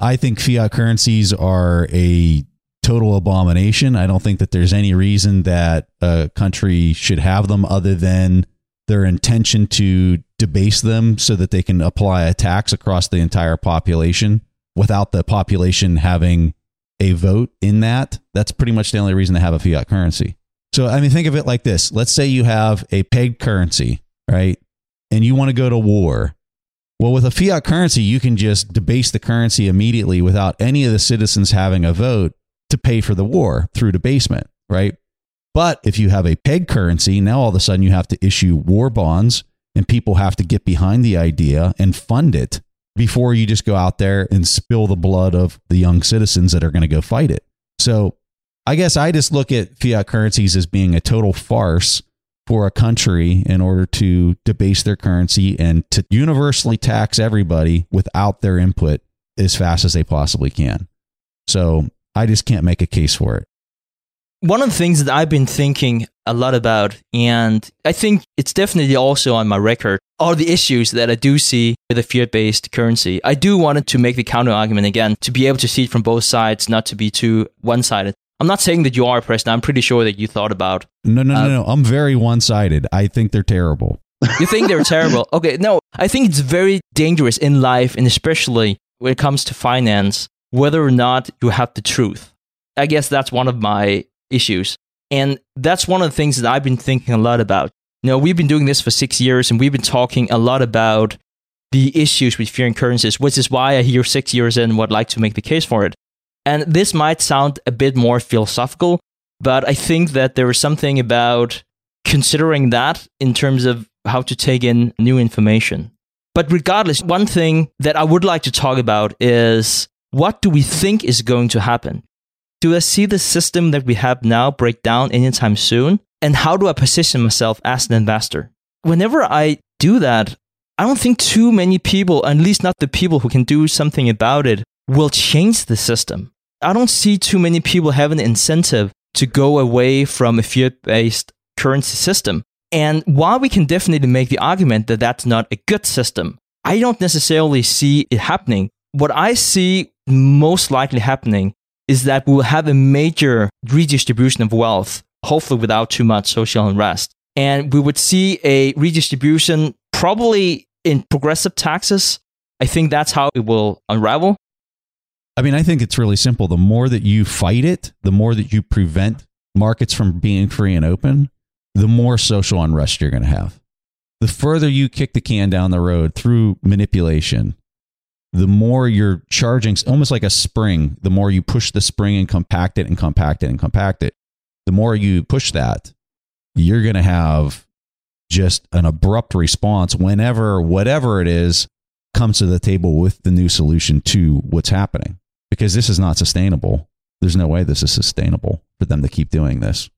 I think fiat currencies are a total abomination. I don't think that there's any reason that a country should have them other than their intention to debase them so that they can apply a tax across the entire population without the population having a vote in that. That's pretty much the only reason to have a fiat currency. So, I mean, think of it like this let's say you have a pegged currency, right? And you want to go to war. Well, with a fiat currency, you can just debase the currency immediately without any of the citizens having a vote to pay for the war through debasement, right? But if you have a peg currency, now all of a sudden you have to issue war bonds and people have to get behind the idea and fund it before you just go out there and spill the blood of the young citizens that are going to go fight it. So I guess I just look at fiat currencies as being a total farce for a country in order to debase their currency and to universally tax everybody without their input as fast as they possibly can. So I just can't make a case for it. One of the things that I've been thinking a lot about, and I think it's definitely also on my record, are the issues that I do see with a fiat based currency. I do want to make the counter argument again to be able to see it from both sides, not to be too one sided. I'm not saying that you are, Preston. I'm pretty sure that you thought about. No, no, no, uh, no. I'm very one sided. I think they're terrible. You think they're terrible? Okay, no. I think it's very dangerous in life, and especially when it comes to finance, whether or not you have the truth. I guess that's one of my issues. And that's one of the things that I've been thinking a lot about. You know, we've been doing this for six years and we've been talking a lot about the issues with fiat currencies, which is why I hear six years in would like to make the case for it. And this might sound a bit more philosophical, but I think that there is something about considering that in terms of how to take in new information. But regardless, one thing that I would like to talk about is what do we think is going to happen? Do I see the system that we have now break down anytime soon? And how do I position myself as an investor? Whenever I do that, I don't think too many people, at least not the people who can do something about it, will change the system. I don't see too many people having an incentive to go away from a fiat based currency system. And while we can definitely make the argument that that's not a good system, I don't necessarily see it happening. What I see most likely happening is that we will have a major redistribution of wealth, hopefully without too much social unrest. And we would see a redistribution probably in progressive taxes. I think that's how it will unravel. I mean, I think it's really simple. The more that you fight it, the more that you prevent markets from being free and open, the more social unrest you're going to have. The further you kick the can down the road through manipulation, the more you're charging, almost like a spring, the more you push the spring and compact it and compact it and compact it, the more you push that, you're going to have just an abrupt response whenever whatever it is comes to the table with the new solution to what's happening because this is not sustainable. There's no way this is sustainable for them to keep doing this.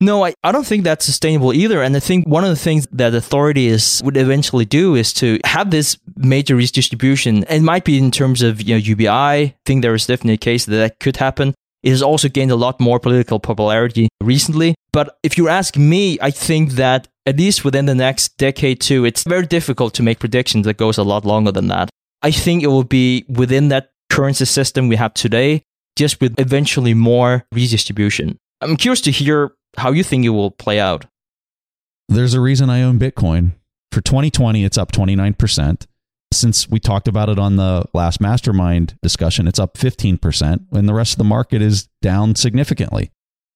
No, I, I don't think that's sustainable either. And I think one of the things that authorities would eventually do is to have this major redistribution. It might be in terms of you know UBI. I think there is definitely a case that that could happen. It has also gained a lot more political popularity recently. But if you ask me, I think that at least within the next decade too, it's very difficult to make predictions that goes a lot longer than that. I think it will be within that currency system we have today, just with eventually more redistribution. I'm curious to hear how you think it will play out. There's a reason I own Bitcoin. For 2020, it's up 29%. Since we talked about it on the last mastermind discussion, it's up 15%, and the rest of the market is down significantly.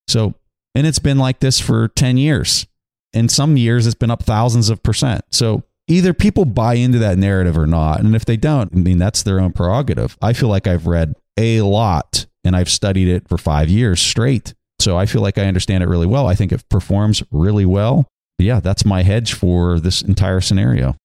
So, and it's been like this for 10 years. In some years, it's been up thousands of percent. So, either people buy into that narrative or not. And if they don't, I mean, that's their own prerogative. I feel like I've read a lot and I've studied it for five years straight so I feel like I understand it really well. I think it performs really well. But yeah, that's my hedge for this entire scenario.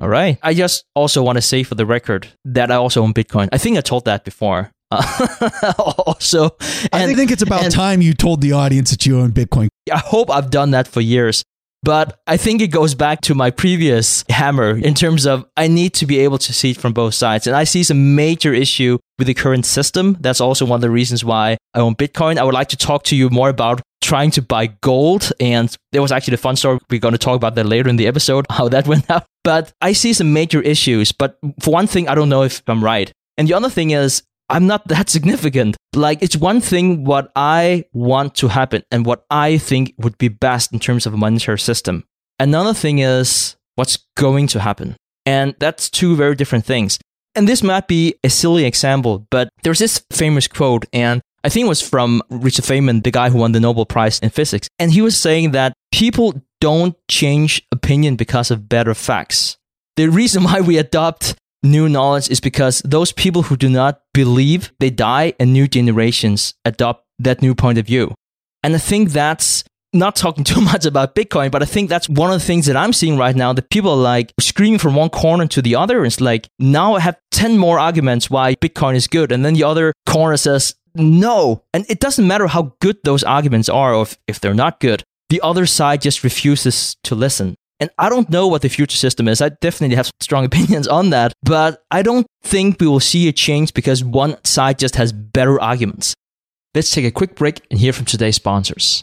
All right. I just also want to say for the record that I also own Bitcoin. I think I told that before also, I think it's about and- time you told the audience that you own Bitcoin. I hope I've done that for years. But I think it goes back to my previous hammer in terms of I need to be able to see it from both sides. And I see some major issue with the current system. That's also one of the reasons why I own Bitcoin. I would like to talk to you more about trying to buy gold. And there was actually a fun story. We're going to talk about that later in the episode, how that went out. But I see some major issues. But for one thing, I don't know if I'm right. And the other thing is, I'm not that significant. Like, it's one thing what I want to happen and what I think would be best in terms of a monetary system. Another thing is what's going to happen. And that's two very different things. And this might be a silly example, but there's this famous quote, and I think it was from Richard Feynman, the guy who won the Nobel Prize in physics. And he was saying that people don't change opinion because of better facts. The reason why we adopt new knowledge is because those people who do not believe they die and new generations adopt that new point of view. And I think that's not talking too much about Bitcoin, but I think that's one of the things that I'm seeing right now that people are like screaming from one corner to the other. It's like, now I have 10 more arguments why Bitcoin is good. And then the other corner says, no. And it doesn't matter how good those arguments are or if, if they're not good. The other side just refuses to listen. And I don't know what the future system is. I definitely have strong opinions on that, but I don't think we will see a change because one side just has better arguments. Let's take a quick break and hear from today's sponsors.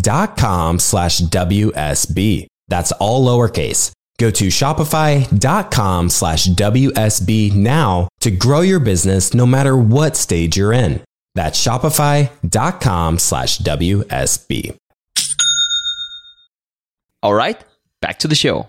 shopify.com slash WSB. That's all lowercase. Go to shopify.com slash WSB now to grow your business no matter what stage you're in. That's shopify.com slash WSB. All right, back to the show.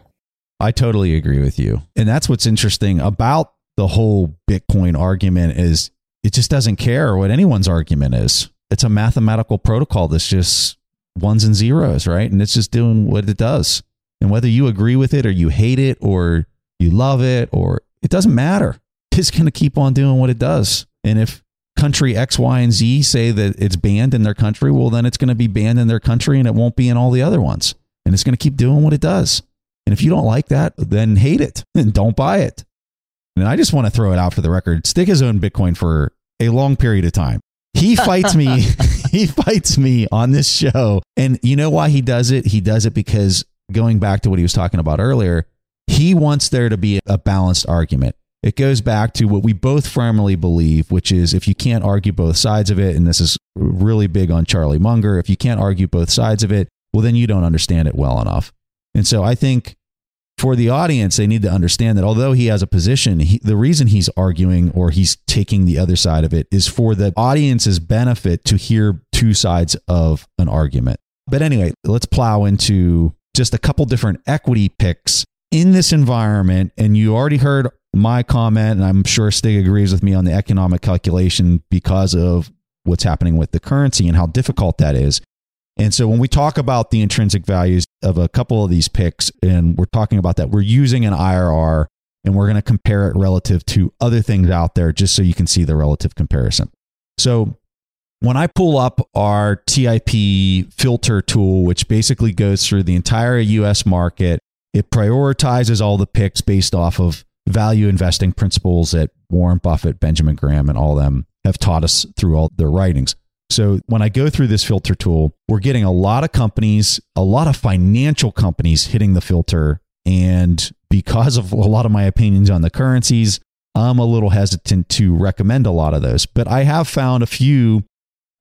I totally agree with you. And that's what's interesting about the whole Bitcoin argument is it just doesn't care what anyone's argument is. It's a mathematical protocol that's just ones and zeros, right? And it's just doing what it does. And whether you agree with it or you hate it or you love it or it doesn't matter. It's going to keep on doing what it does. And if country X, Y, and Z say that it's banned in their country, well, then it's going to be banned in their country and it won't be in all the other ones. And it's going to keep doing what it does. And if you don't like that, then hate it and don't buy it. And I just want to throw it out for the record. Stig has owned Bitcoin for a long period of time. He fights me. he fights me on this show. And you know why he does it? He does it because going back to what he was talking about earlier, he wants there to be a balanced argument. It goes back to what we both firmly believe, which is if you can't argue both sides of it, and this is really big on Charlie Munger, if you can't argue both sides of it, well, then you don't understand it well enough. And so I think for the audience, they need to understand that although he has a position, he, the reason he's arguing or he's taking the other side of it is for the audience's benefit to hear two sides of an argument. But anyway, let's plow into just a couple different equity picks in this environment. And you already heard my comment, and I'm sure Stig agrees with me on the economic calculation because of what's happening with the currency and how difficult that is. And so when we talk about the intrinsic values of a couple of these picks, and we're talking about that, we're using an IRR and we're going to compare it relative to other things out there just so you can see the relative comparison. So when I pull up our TIP filter tool, which basically goes through the entire US market, it prioritizes all the picks based off of value investing principles that Warren Buffett, Benjamin Graham, and all them have taught us through all their writings. So when I go through this filter tool, we're getting a lot of companies, a lot of financial companies hitting the filter. And because of a lot of my opinions on the currencies, I'm a little hesitant to recommend a lot of those. But I have found a few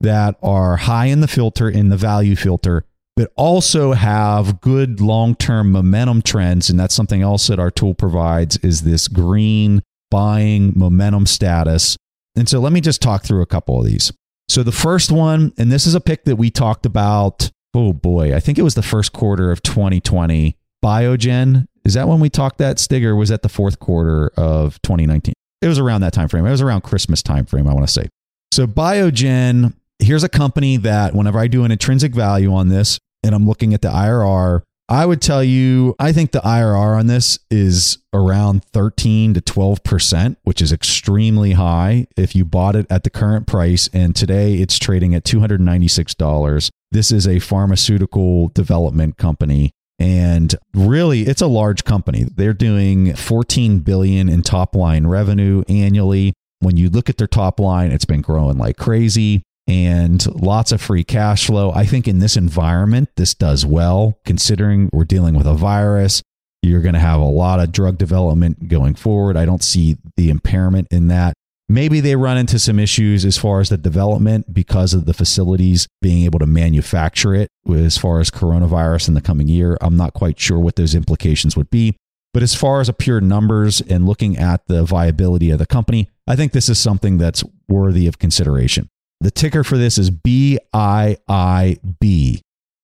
that are high in the filter, in the value filter, but also have good long-term momentum trends. And that's something else that our tool provides is this green buying momentum status. And so let me just talk through a couple of these. So the first one, and this is a pick that we talked about. Oh boy, I think it was the first quarter of 2020. Biogen. Is that when we talked that Stigger? Was that the fourth quarter of 2019? It was around that time frame. It was around Christmas time frame, I want to say. So Biogen, here's a company that whenever I do an intrinsic value on this and I'm looking at the IRR, I would tell you, I think the IRR on this is around 13 to 12%, which is extremely high if you bought it at the current price. And today it's trading at $296. This is a pharmaceutical development company. And really, it's a large company. They're doing 14 billion in top line revenue annually. When you look at their top line, it's been growing like crazy and lots of free cash flow. I think in this environment, this does well considering we're dealing with a virus. You're going to have a lot of drug development going forward. I don't see the impairment in that. Maybe they run into some issues as far as the development because of the facilities being able to manufacture it as far as coronavirus in the coming year. I'm not quite sure what those implications would be. But as far as a pure numbers and looking at the viability of the company, I think this is something that's worthy of consideration. The ticker for this is BIIB.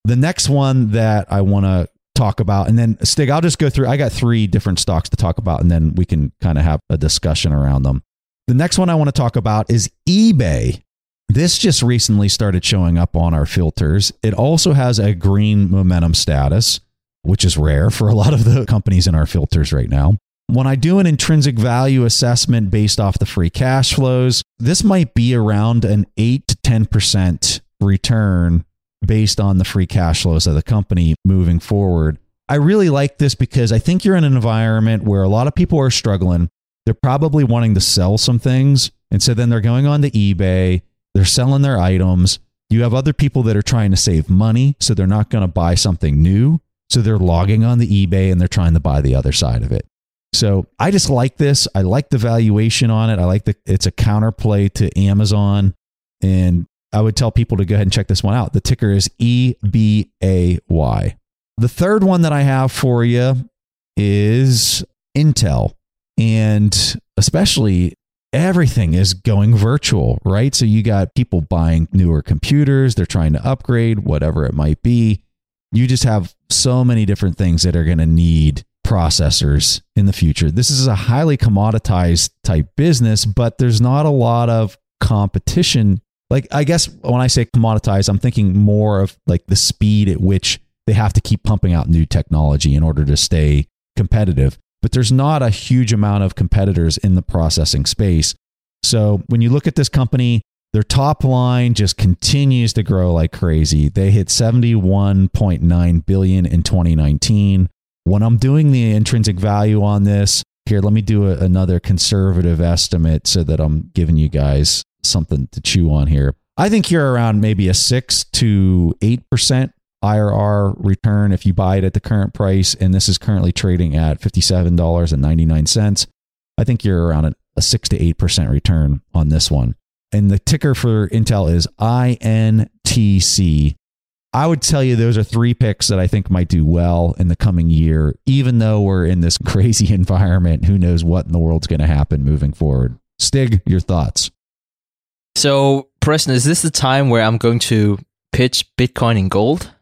The next one that I want to talk about, and then Stig, I'll just go through. I got three different stocks to talk about, and then we can kind of have a discussion around them. The next one I want to talk about is eBay. This just recently started showing up on our filters. It also has a green momentum status, which is rare for a lot of the companies in our filters right now. When I do an intrinsic value assessment based off the free cash flows, this might be around an 8 to 10% return based on the free cash flows of the company moving forward. I really like this because I think you're in an environment where a lot of people are struggling. They're probably wanting to sell some things. And so then they're going on to eBay, they're selling their items. You have other people that are trying to save money, so they're not going to buy something new. So they're logging on the eBay and they're trying to buy the other side of it. So I just like this. I like the valuation on it. I like the it's a counterplay to Amazon. And I would tell people to go ahead and check this one out. The ticker is EBAY. The third one that I have for you is Intel. And especially everything is going virtual, right? So you got people buying newer computers, they're trying to upgrade, whatever it might be. You just have so many different things that are going to need processors in the future. This is a highly commoditized type business, but there's not a lot of competition. Like, I guess when I say commoditized, I'm thinking more of like the speed at which they have to keep pumping out new technology in order to stay competitive. But there's not a huge amount of competitors in the processing space. So when you look at this company, their top line just continues to grow like crazy. They hit 71.9 billion in 2019. When I'm doing the intrinsic value on this, here, let me do a, another conservative estimate so that I'm giving you guys something to chew on here. I think you're around maybe a 6 to 8% IRR return if you buy it at the current price. And this is currently trading at $57.99. I think you're around a, a 6 to 8% return on this one. And the ticker for Intel is INTC. I would tell you those are three picks that I think might do well in the coming year, even though we're in this crazy environment. Who knows what in the world's going to happen moving forward? Stig, your thoughts? So, Preston, is this the time where I'm going to pitch Bitcoin and gold?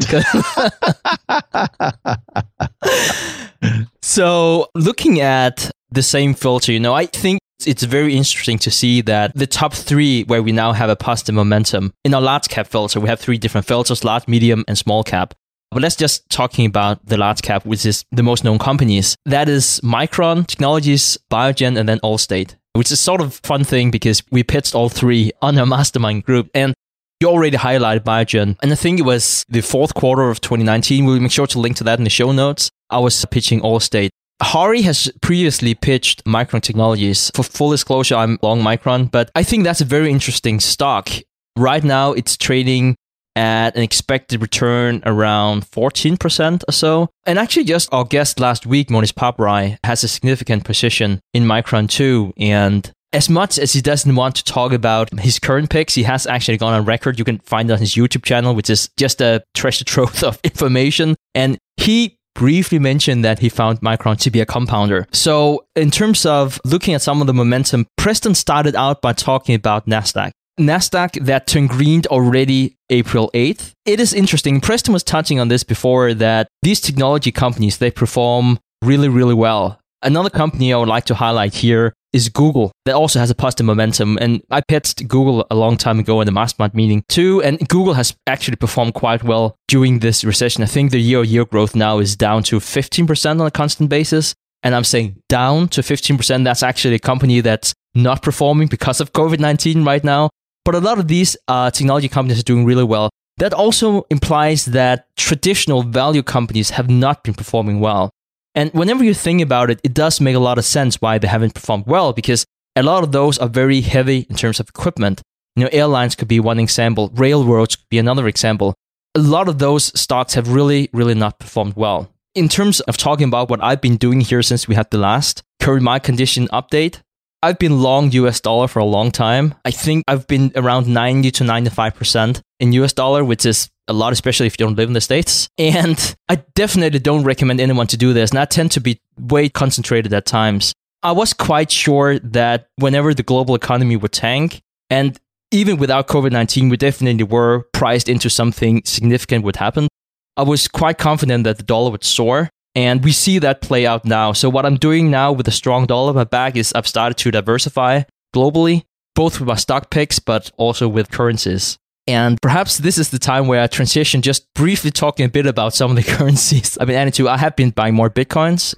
so, looking at the same filter, you know, I think it's very interesting to see that the top three, where we now have a positive momentum in our large cap filter, we have three different filters large, medium, and small cap. But let's just talking about the large cap, which is the most known companies. That is Micron Technologies, Biogen, and then Allstate, which is sort of fun thing because we pitched all three on our mastermind group. And you already highlighted Biogen, and I think it was the fourth quarter of 2019. We'll make sure to link to that in the show notes. I was pitching Allstate. Hari has previously pitched Micron Technologies. For full disclosure, I'm long Micron, but I think that's a very interesting stock. Right now, it's trading at an expected return around 14% or so. And actually, just our guest last week, Mohnish Pabrai, has a significant position in Micron too. And as much as he doesn't want to talk about his current picks, he has actually gone on record. You can find on his YouTube channel, which is just a treasure trove of information. And he briefly mentioned that he found Micron to be a compounder. So, in terms of looking at some of the momentum, Preston started out by talking about NASDAQ. NASDAQ that turned green already April 8th. It is interesting. Preston was touching on this before that these technology companies, they perform really, really well. Another company I would like to highlight here is Google that also has a positive momentum. And I pitched Google a long time ago in the mastermind meeting too. And Google has actually performed quite well during this recession. I think the year year growth now is down to 15% on a constant basis. And I'm saying down to 15%. That's actually a company that's not performing because of COVID 19 right now. But a lot of these uh, technology companies are doing really well. That also implies that traditional value companies have not been performing well. And whenever you think about it, it does make a lot of sense why they haven't performed well because a lot of those are very heavy in terms of equipment. You know, airlines could be one example, railroads could be another example. A lot of those stocks have really, really not performed well. In terms of talking about what I've been doing here since we had the last current market condition update, I've been long US dollar for a long time. I think I've been around 90 to 95% in US dollar, which is a lot, especially if you don't live in the States. And I definitely don't recommend anyone to do this. And I tend to be way concentrated at times. I was quite sure that whenever the global economy would tank, and even without COVID 19, we definitely were priced into something significant would happen. I was quite confident that the dollar would soar. And we see that play out now. So, what I'm doing now with a strong dollar my bag is I've started to diversify globally, both with my stock picks, but also with currencies. And perhaps this is the time where I transition just briefly talking a bit about some of the currencies. I've been adding to. I have been buying more Bitcoins.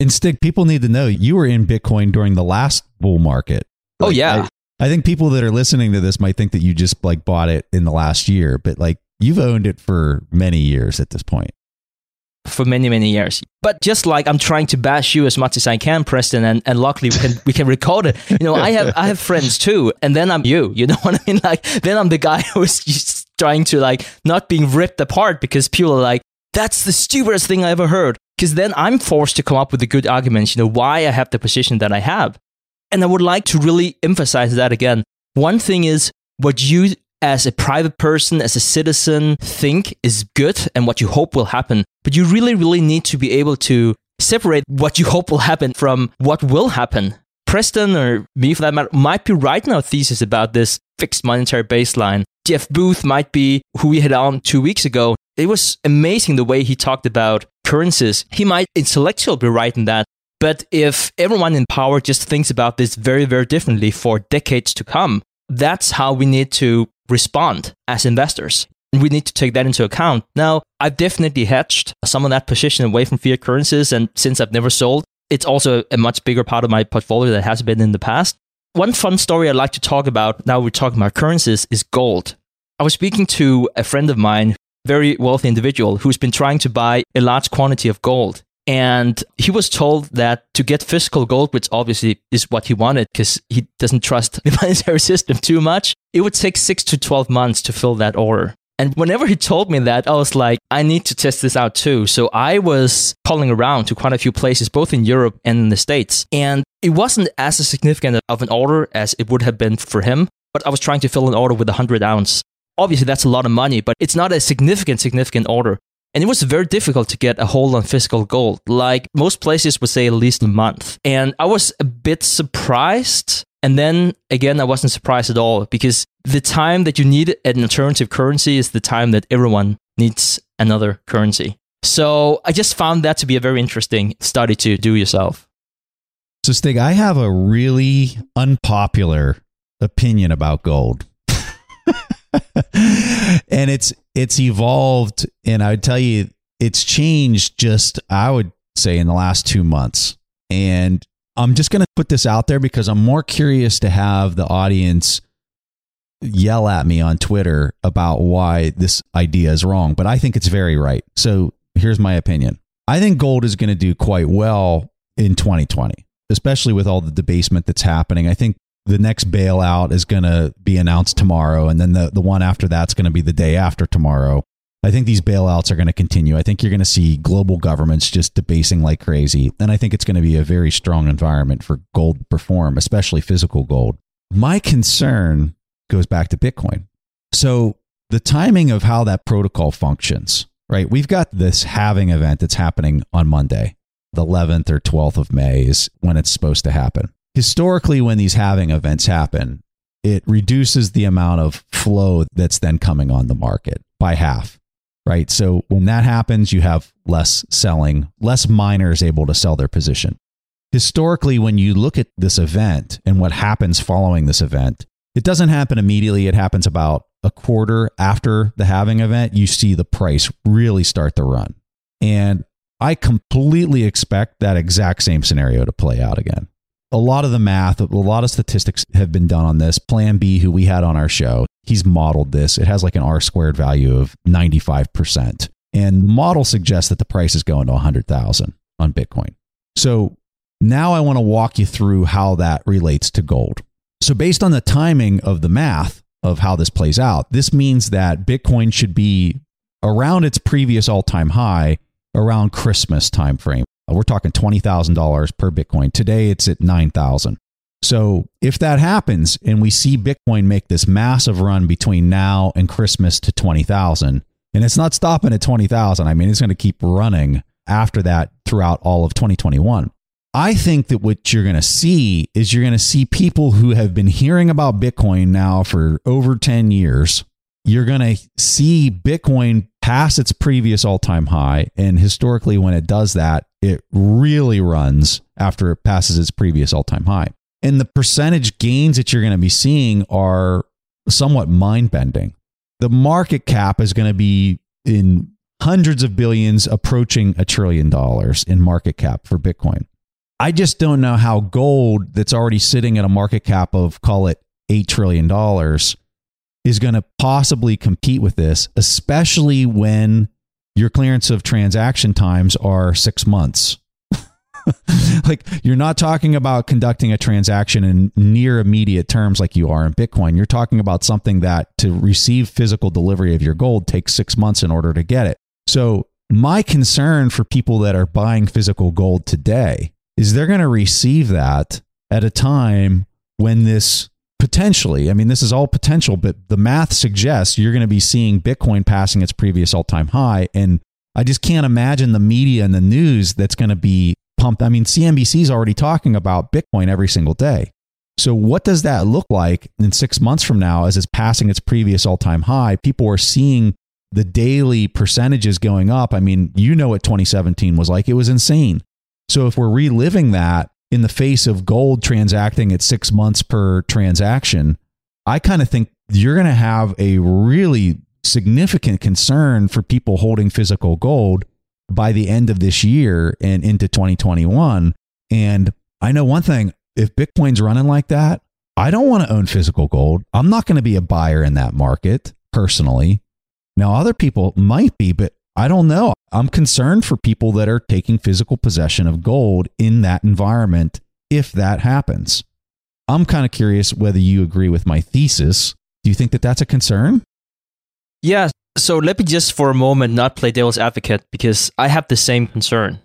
And Stig, people need to know you were in Bitcoin during the last bull market. Oh, like, oh, yeah. I, I think people that are listening to this might think that you just like bought it in the last year, but like you've owned it for many years at this point for many many years. But just like I'm trying to bash you as much as I can, Preston, and, and luckily we can we can record it. You know, I have I have friends too, and then I'm you. You know what I mean? Like then I'm the guy who's just trying to like not being ripped apart because people are like, that's the stupidest thing I ever heard. Because then I'm forced to come up with the good arguments, you know, why I have the position that I have. And I would like to really emphasize that again. One thing is what you as a private person, as a citizen, think is good and what you hope will happen. But you really, really need to be able to separate what you hope will happen from what will happen. Preston, or me for that matter, might be writing in our thesis about this fixed monetary baseline. Jeff Booth might be who we had on two weeks ago. It was amazing the way he talked about currencies. He might intellectually be right in that. But if everyone in power just thinks about this very, very differently for decades to come, that's how we need to respond as investors. We need to take that into account. Now, I've definitely hedged some of that position away from fiat currencies. And since I've never sold, it's also a much bigger part of my portfolio that has been in the past. One fun story I'd like to talk about now we're talking about currencies is gold. I was speaking to a friend of mine, very wealthy individual, who's been trying to buy a large quantity of gold. And he was told that to get physical gold, which obviously is what he wanted because he doesn't trust the monetary system too much, it would take six to 12 months to fill that order. And whenever he told me that, I was like, I need to test this out too. So I was calling around to quite a few places, both in Europe and in the States. And it wasn't as significant of an order as it would have been for him, but I was trying to fill an order with a 100 ounce. Obviously, that's a lot of money, but it's not a significant, significant order. And it was very difficult to get a hold on physical gold. Like most places would say at least a month. And I was a bit surprised and then again, I wasn't surprised at all because the time that you need an alternative currency is the time that everyone needs another currency. So I just found that to be a very interesting study to do yourself. So, Stig, I have a really unpopular opinion about gold. and it's it's evolved and I would tell you it's changed just I would say in the last 2 months. And I'm just going to put this out there because I'm more curious to have the audience yell at me on Twitter about why this idea is wrong, but I think it's very right. So here's my opinion. I think gold is going to do quite well in 2020, especially with all the debasement that's happening. I think the next bailout is going to be announced tomorrow, and then the, the one after that's going to be the day after tomorrow. I think these bailouts are going to continue. I think you're going to see global governments just debasing like crazy. And I think it's going to be a very strong environment for gold to perform, especially physical gold. My concern goes back to Bitcoin. So, the timing of how that protocol functions, right? We've got this halving event that's happening on Monday, the 11th or 12th of May is when it's supposed to happen. Historically, when these halving events happen, it reduces the amount of flow that's then coming on the market by half right? So when that happens, you have less selling, less miners able to sell their position. Historically, when you look at this event and what happens following this event, it doesn't happen immediately. It happens about a quarter after the halving event. You see the price really start to run. And I completely expect that exact same scenario to play out again a lot of the math, a lot of statistics have been done on this. Plan B, who we had on our show, he's modeled this. It has like an R squared value of 95%. And model suggests that the price is going to 100,000 on Bitcoin. So now I want to walk you through how that relates to gold. So based on the timing of the math of how this plays out, this means that Bitcoin should be around its previous all-time high around Christmas timeframe. Uh, we're talking $20,000 per Bitcoin. Today it's at 9,000. So if that happens and we see Bitcoin make this massive run between now and Christmas to 20,000, and it's not stopping at 20,000, I mean, it's going to keep running after that throughout all of 2021. I think that what you're going to see is you're going to see people who have been hearing about Bitcoin now for over 10 years. You're going to see Bitcoin pass its previous all time high. And historically, when it does that, it really runs after it passes its previous all time high. And the percentage gains that you're going to be seeing are somewhat mind bending. The market cap is going to be in hundreds of billions, approaching a trillion dollars in market cap for Bitcoin. I just don't know how gold, that's already sitting at a market cap of, call it $8 trillion, is going to possibly compete with this, especially when your clearance of transaction times are six months. like you're not talking about conducting a transaction in near immediate terms like you are in Bitcoin. You're talking about something that to receive physical delivery of your gold takes six months in order to get it. So, my concern for people that are buying physical gold today is they're going to receive that at a time when this potentially, I mean, this is all potential, but the math suggests you're going to be seeing Bitcoin passing its previous all time high. And I just can't imagine the media and the news that's going to be pumped. I mean, CNBC is already talking about Bitcoin every single day. So, what does that look like in six months from now as it's passing its previous all time high? People are seeing the daily percentages going up. I mean, you know what 2017 was like, it was insane. So, if we're reliving that in the face of gold transacting at six months per transaction, I kind of think you're going to have a really significant concern for people holding physical gold by the end of this year and into 2021. And I know one thing if Bitcoin's running like that, I don't want to own physical gold. I'm not going to be a buyer in that market personally. Now, other people might be, but I don't know. I'm concerned for people that are taking physical possession of gold in that environment if that happens. I'm kind of curious whether you agree with my thesis. Do you think that that's a concern? Yeah. So let me just for a moment not play devil's advocate because I have the same concern.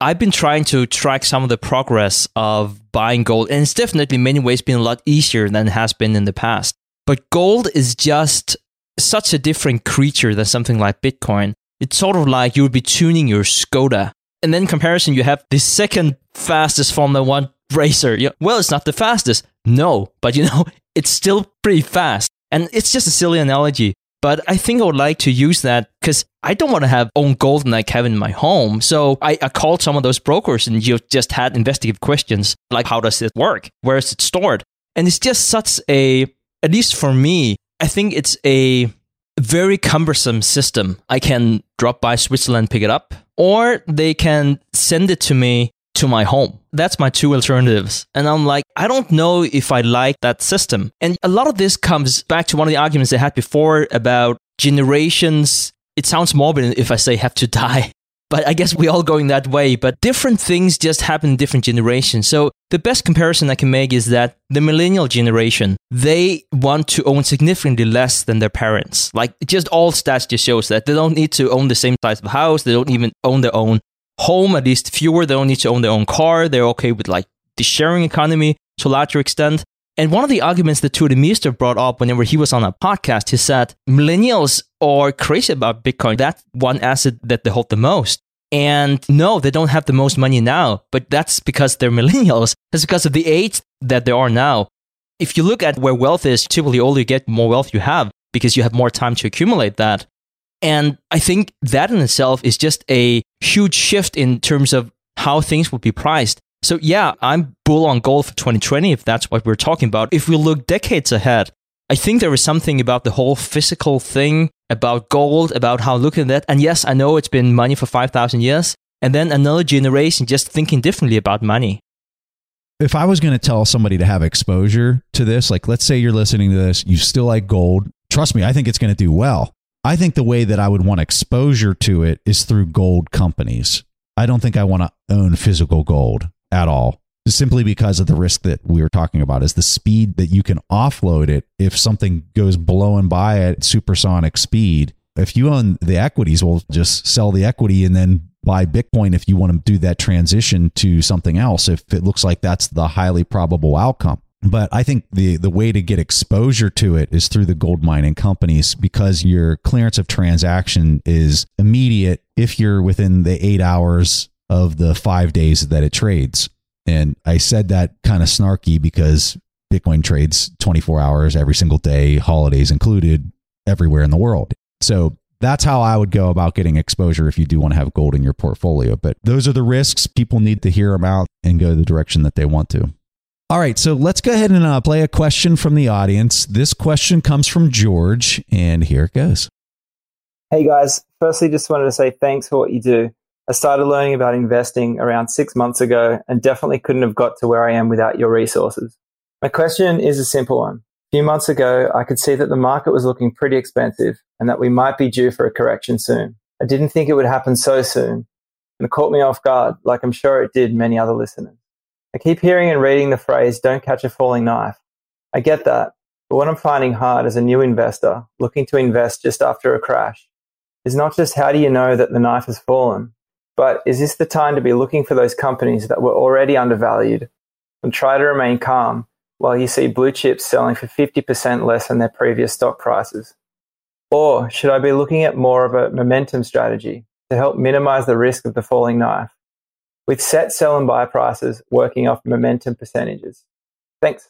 I've been trying to track some of the progress of buying gold, and it's definitely in many ways been a lot easier than it has been in the past. But gold is just such a different creature than something like Bitcoin. It's sort of like you would be tuning your Skoda. And then comparison, you have the second fastest Formula One racer. Well, it's not the fastest. No, but you know, it's still pretty fast. And it's just a silly analogy. But I think I would like to use that because I don't want to have own gold like have in my home. So I, I called some of those brokers and you just had investigative questions like how does it work? Where is it stored? And it's just such a, at least for me, I think it's a very cumbersome system. I can drop by Switzerland, pick it up, or they can send it to me to my home. That's my two alternatives. And I'm like, I don't know if I like that system. And a lot of this comes back to one of the arguments I had before about generations. It sounds morbid if I say have to die. But I guess we're all going that way. But different things just happen in different generations. So the best comparison I can make is that the millennial generation, they want to own significantly less than their parents. Like just all stats just shows that they don't need to own the same size of house. They don't even own their own home, at least fewer. They don't need to own their own car. They're okay with like the sharing economy to a larger extent. And one of the arguments that Tuur Demeester brought up whenever he was on a podcast, he said millennials are crazy about Bitcoin. That's one asset that they hold the most. And no, they don't have the most money now, but that's because they're millennials. That's because of the age that they are now. If you look at where wealth is, typically older you get, more wealth you have because you have more time to accumulate that. And I think that in itself is just a huge shift in terms of how things would be priced. So yeah, I'm bull on gold for 2020 if that's what we're talking about. If we look decades ahead, I think there is something about the whole physical thing, about gold, about how looking at that. And yes, I know it's been money for 5,000 years. And then another generation just thinking differently about money. If I was going to tell somebody to have exposure to this, like let's say you're listening to this, you still like gold. Trust me, I think it's going to do well. I think the way that I would want exposure to it is through gold companies. I don't think I want to own physical gold at all, simply because of the risk that we were talking about is the speed that you can offload it if something goes blowing by at supersonic speed. If you own the equities, we'll just sell the equity and then buy Bitcoin if you want to do that transition to something else, if it looks like that's the highly probable outcome. But I think the the way to get exposure to it is through the gold mining companies because your clearance of transaction is immediate if you're within the eight hours of the five days that it trades. And I said that kind of snarky because Bitcoin trades 24 hours every single day, holidays included, everywhere in the world. So that's how I would go about getting exposure if you do want to have gold in your portfolio. But those are the risks. People need to hear them out and go the direction that they want to. All right, so let's go ahead and uh, play a question from the audience. This question comes from George, and here it goes. Hey guys, firstly, just wanted to say thanks for what you do. I started learning about investing around six months ago and definitely couldn't have got to where I am without your resources. My question is a simple one. A few months ago, I could see that the market was looking pretty expensive and that we might be due for a correction soon. I didn't think it would happen so soon, and it caught me off guard, like I'm sure it did many other listeners. I keep hearing and reading the phrase, don't catch a falling knife. I get that. But what I'm finding hard as a new investor looking to invest just after a crash is not just how do you know that the knife has fallen, but is this the time to be looking for those companies that were already undervalued and try to remain calm while you see blue chips selling for 50% less than their previous stock prices? Or should I be looking at more of a momentum strategy to help minimize the risk of the falling knife, with set sell and buy prices working off momentum percentages? Thanks.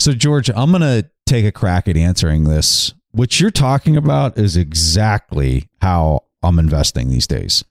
So, George, I'm going to take a crack at answering this. What you're talking about is exactly how I'm investing these days.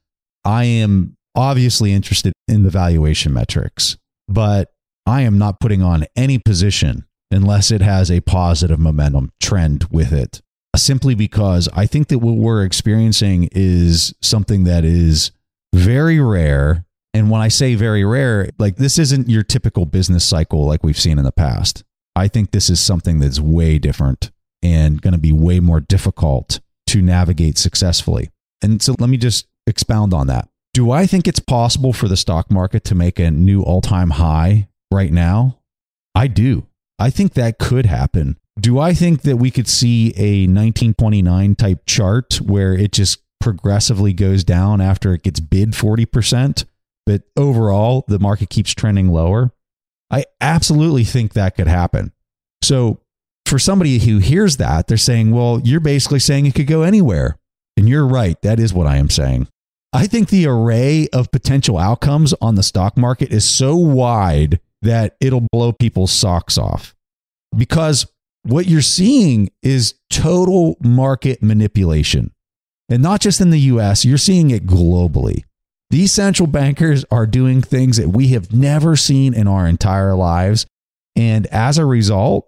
I am obviously interested in the valuation metrics, but I am not putting on any position unless it has a positive momentum trend with it. Simply because I think that what we're experiencing is something that is very rare. And when I say very rare, like this isn't your typical business cycle like we've seen in the past. I think this is something that's way different and going to be way more difficult to navigate successfully. And so let me just expound on that. Do I think it's possible for the stock market to make a new all time high right now? I do. I think that could happen. Do I think that we could see a 1929 type chart where it just progressively goes down after it gets bid 40%, but overall the market keeps trending lower? I absolutely think that could happen. So, for somebody who hears that, they're saying, well, you're basically saying it could go anywhere. And you're right. That is what I am saying. I think the array of potential outcomes on the stock market is so wide that it'll blow people's socks off. Because what you're seeing is total market manipulation. And not just in the US, you're seeing it globally. These central bankers are doing things that we have never seen in our entire lives. And as a result,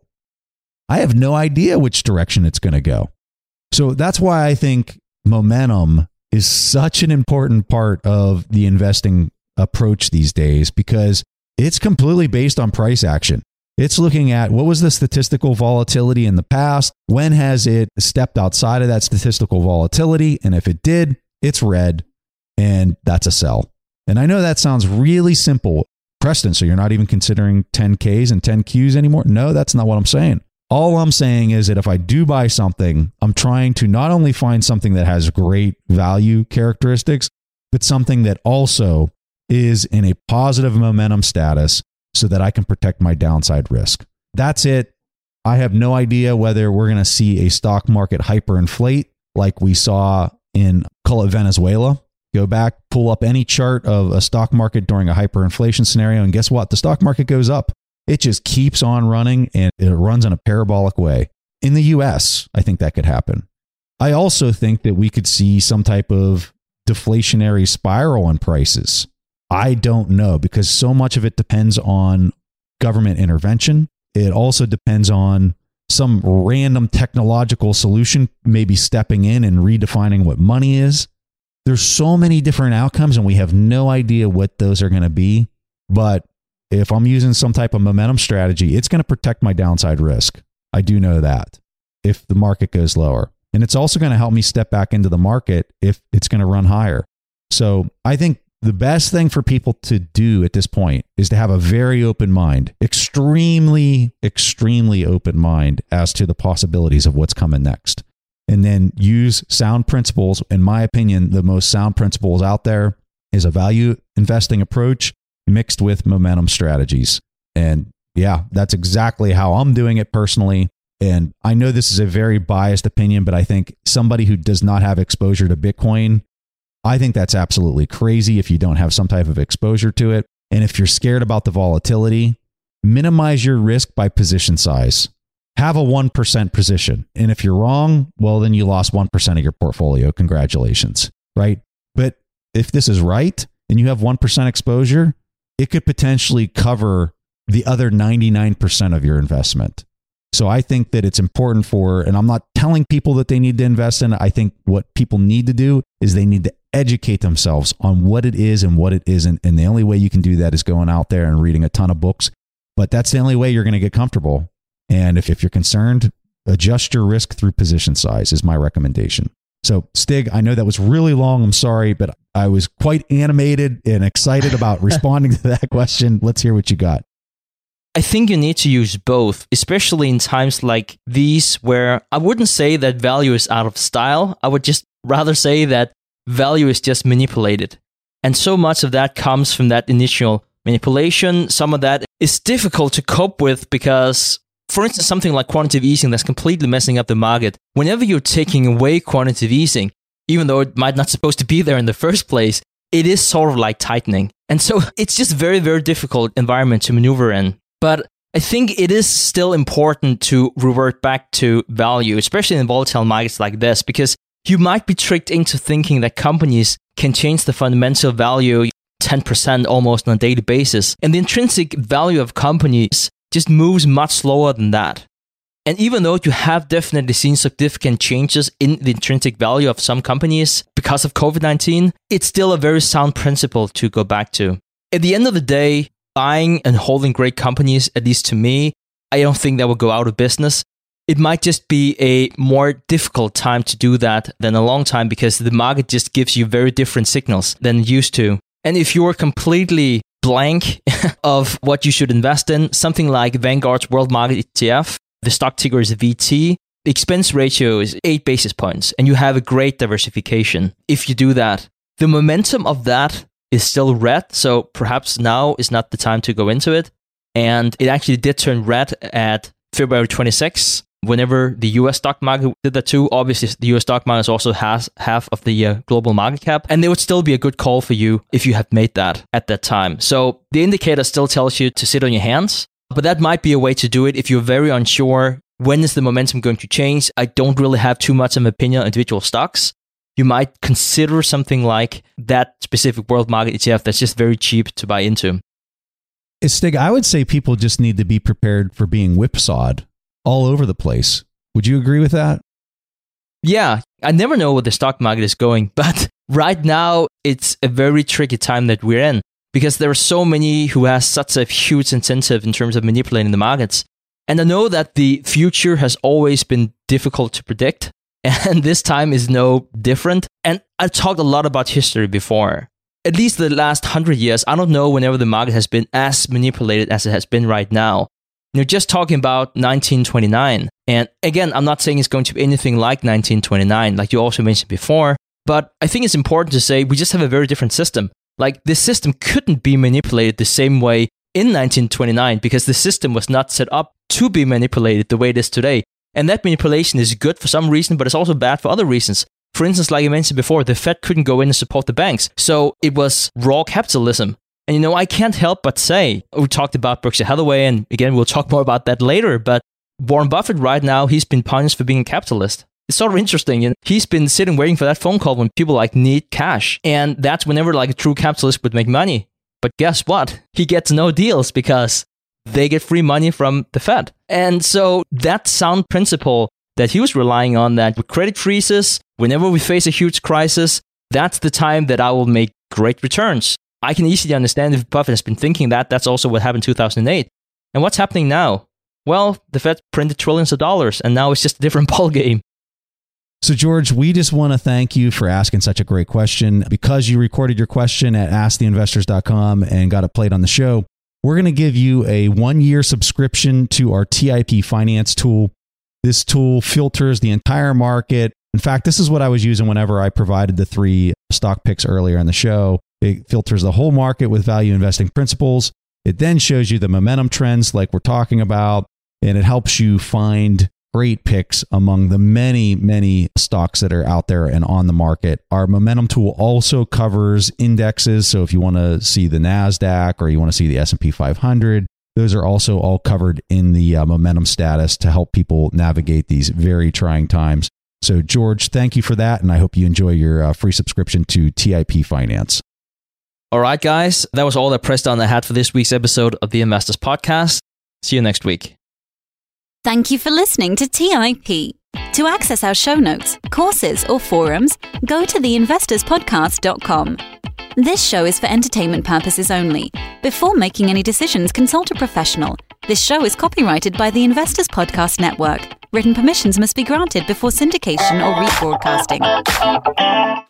I have no idea which direction it's going to go. So that's why I think momentum is such an important part of the investing approach these days because it's completely based on price action. It's looking at what was the statistical volatility in the past? When has it stepped outside of that statistical volatility? And if it did, it's red and that's a sell. And I know that sounds really simple. Preston, so you're not even considering 10Ks and 10Qs anymore? No, that's not what I'm saying. All I'm saying is that if I do buy something, I'm trying to not only find something that has great value characteristics, but something that also is in a positive momentum status so that I can protect my downside risk. That's it. I have no idea whether we're going to see a stock market hyperinflate like we saw in, call it Venezuela. Go back, pull up any chart of a stock market during a hyperinflation scenario, and guess what? The stock market goes up. It just keeps on running and it runs in a parabolic way. In the US, I think that could happen. I also think that we could see some type of deflationary spiral in prices. I don't know because so much of it depends on government intervention. It also depends on some random technological solution, maybe stepping in and redefining what money is. There's so many different outcomes, and we have no idea what those are going to be. But if I'm using some type of momentum strategy, it's going to protect my downside risk. I do know that if the market goes lower. And it's also going to help me step back into the market if it's going to run higher. So I think the best thing for people to do at this point is to have a very open mind, extremely, extremely open mind as to the possibilities of what's coming next. And then use sound principles. In my opinion, the most sound principles out there is a value investing approach mixed with momentum strategies. And yeah, that's exactly how I'm doing it personally. And I know this is a very biased opinion, but I think somebody who does not have exposure to Bitcoin I think that's absolutely crazy if you don't have some type of exposure to it. And if you're scared about the volatility, minimize your risk by position size. Have a 1% position. And if you're wrong, well, then you lost 1% of your portfolio. Congratulations. Right. But if this is right and you have 1% exposure, it could potentially cover the other 99% of your investment. So I think that it's important for, and I'm not telling people that they need to invest in. I think what people need to do is they need to educate themselves on what it is and what it isn't. And the only way you can do that is going out there and reading a ton of books. But that's the only way you're going to get comfortable. And if, if you're concerned, adjust your risk through position size is my recommendation. So, Stig, I know that was really long. I'm sorry, but I was quite animated and excited about responding to that question. Let's hear what you got. I think you need to use both, especially in times like these where I wouldn't say that value is out of style. I would just rather say that value is just manipulated. And so much of that comes from that initial manipulation. Some of that is difficult to cope with because, for instance, something like quantitative easing that's completely messing up the market. Whenever you're taking away quantitative easing, even though it might not supposed to be there in the first place, it is sort of like tightening. And so it's just very, very difficult environment to maneuver in. But I think it is still important to revert back to value, especially in volatile markets like this, because you might be tricked into thinking that companies can change the fundamental value 10% almost on a daily basis. And the intrinsic value of companies just moves much slower than that. And even though you have definitely seen significant changes in the intrinsic value of some companies because of COVID 19, it's still a very sound principle to go back to. At the end of the day, buying and holding great companies, at least to me, I don't think that will go out of business. It might just be a more difficult time to do that than a long time because the market just gives you very different signals than it used to. And if you're completely blank of what you should invest in, something like Vanguard's World Market ETF, the stock ticker is VT, the expense ratio is eight basis points, and you have a great diversification if you do that. The momentum of that is still red, so perhaps now is not the time to go into it. And it actually did turn red at February 26th whenever the US stock market did that too, obviously the US stock market also has half of the uh, global market cap, and they would still be a good call for you if you had made that at that time. So the indicator still tells you to sit on your hands, but that might be a way to do it if you're very unsure when is the momentum going to change. I don't really have too much of an opinion on individual stocks. You might consider something like that specific world market ETF that's just very cheap to buy into. Stig, I would say people just need to be prepared for being whipsawed all over the place. Would you agree with that? Yeah, I never know where the stock market is going, but right now it's a very tricky time that we're in because there are so many who has such a huge incentive in terms of manipulating the markets. And I know that the future has always been difficult to predict, and this time is no different. And I've talked a lot about history before. At least the last hundred years, I don't know whenever the market has been as manipulated as it has been right now. You're just talking about 1929. And again, I'm not saying it's going to be anything like 1929, like you also mentioned before, but I think it's important to say we just have a very different system. Like this system couldn't be manipulated the same way in 1929 because the system was not set up to be manipulated the way it is today. And that manipulation is good for some reason, but it's also bad for other reasons. For instance, like I mentioned before, the Fed couldn't go in and support the banks. So it was raw capitalism. And you know, I can't help but say, we talked about Berkshire Hathaway, and again, we'll talk more about that later, but Warren Buffett right now, he's been punished for being a capitalist. It's sort of interesting. And he's been sitting waiting for that phone call when people like need cash. And that's whenever like a true capitalist would make money. But guess what? He gets no deals because they get free money from the Fed. And so that sound principle that he was relying on that with credit freezes, whenever we face a huge crisis, that's the time that I will make great returns. I can easily understand if Buffett has been thinking that. That's also what happened in 2008. And what's happening now? Well, the Fed printed trillions of dollars, and now it's just a different ballgame. So, George, we just want to thank you for asking such a great question. Because you recorded your question at asktheinvestors.com and got it played on the show, we're going to give you a one year subscription to our TIP finance tool. This tool filters the entire market. In fact, this is what I was using whenever I provided the three stock picks earlier in the show. It filters the whole market with value investing principles. It then shows you the momentum trends, like we're talking about, and it helps you find great picks among the many, many stocks that are out there and on the market. Our momentum tool also covers indexes. So if you want to see the NASDAQ or you want to see the S&P 500, those are also all covered in the uh, momentum status to help people navigate these very trying times. So, George, thank you for that. And I hope you enjoy your uh, free subscription to TIP Finance. All right, guys, that was all that Preston I had for this week's episode of the Investors Podcast. See you next week. Thank you for listening to TIP. To access our show notes, courses, or forums, go to theinvestorspodcast.com. This show is for entertainment purposes only. Before making any decisions, consult a professional. This show is copyrighted by the Investors Podcast Network. Written permissions must be granted before syndication or rebroadcasting.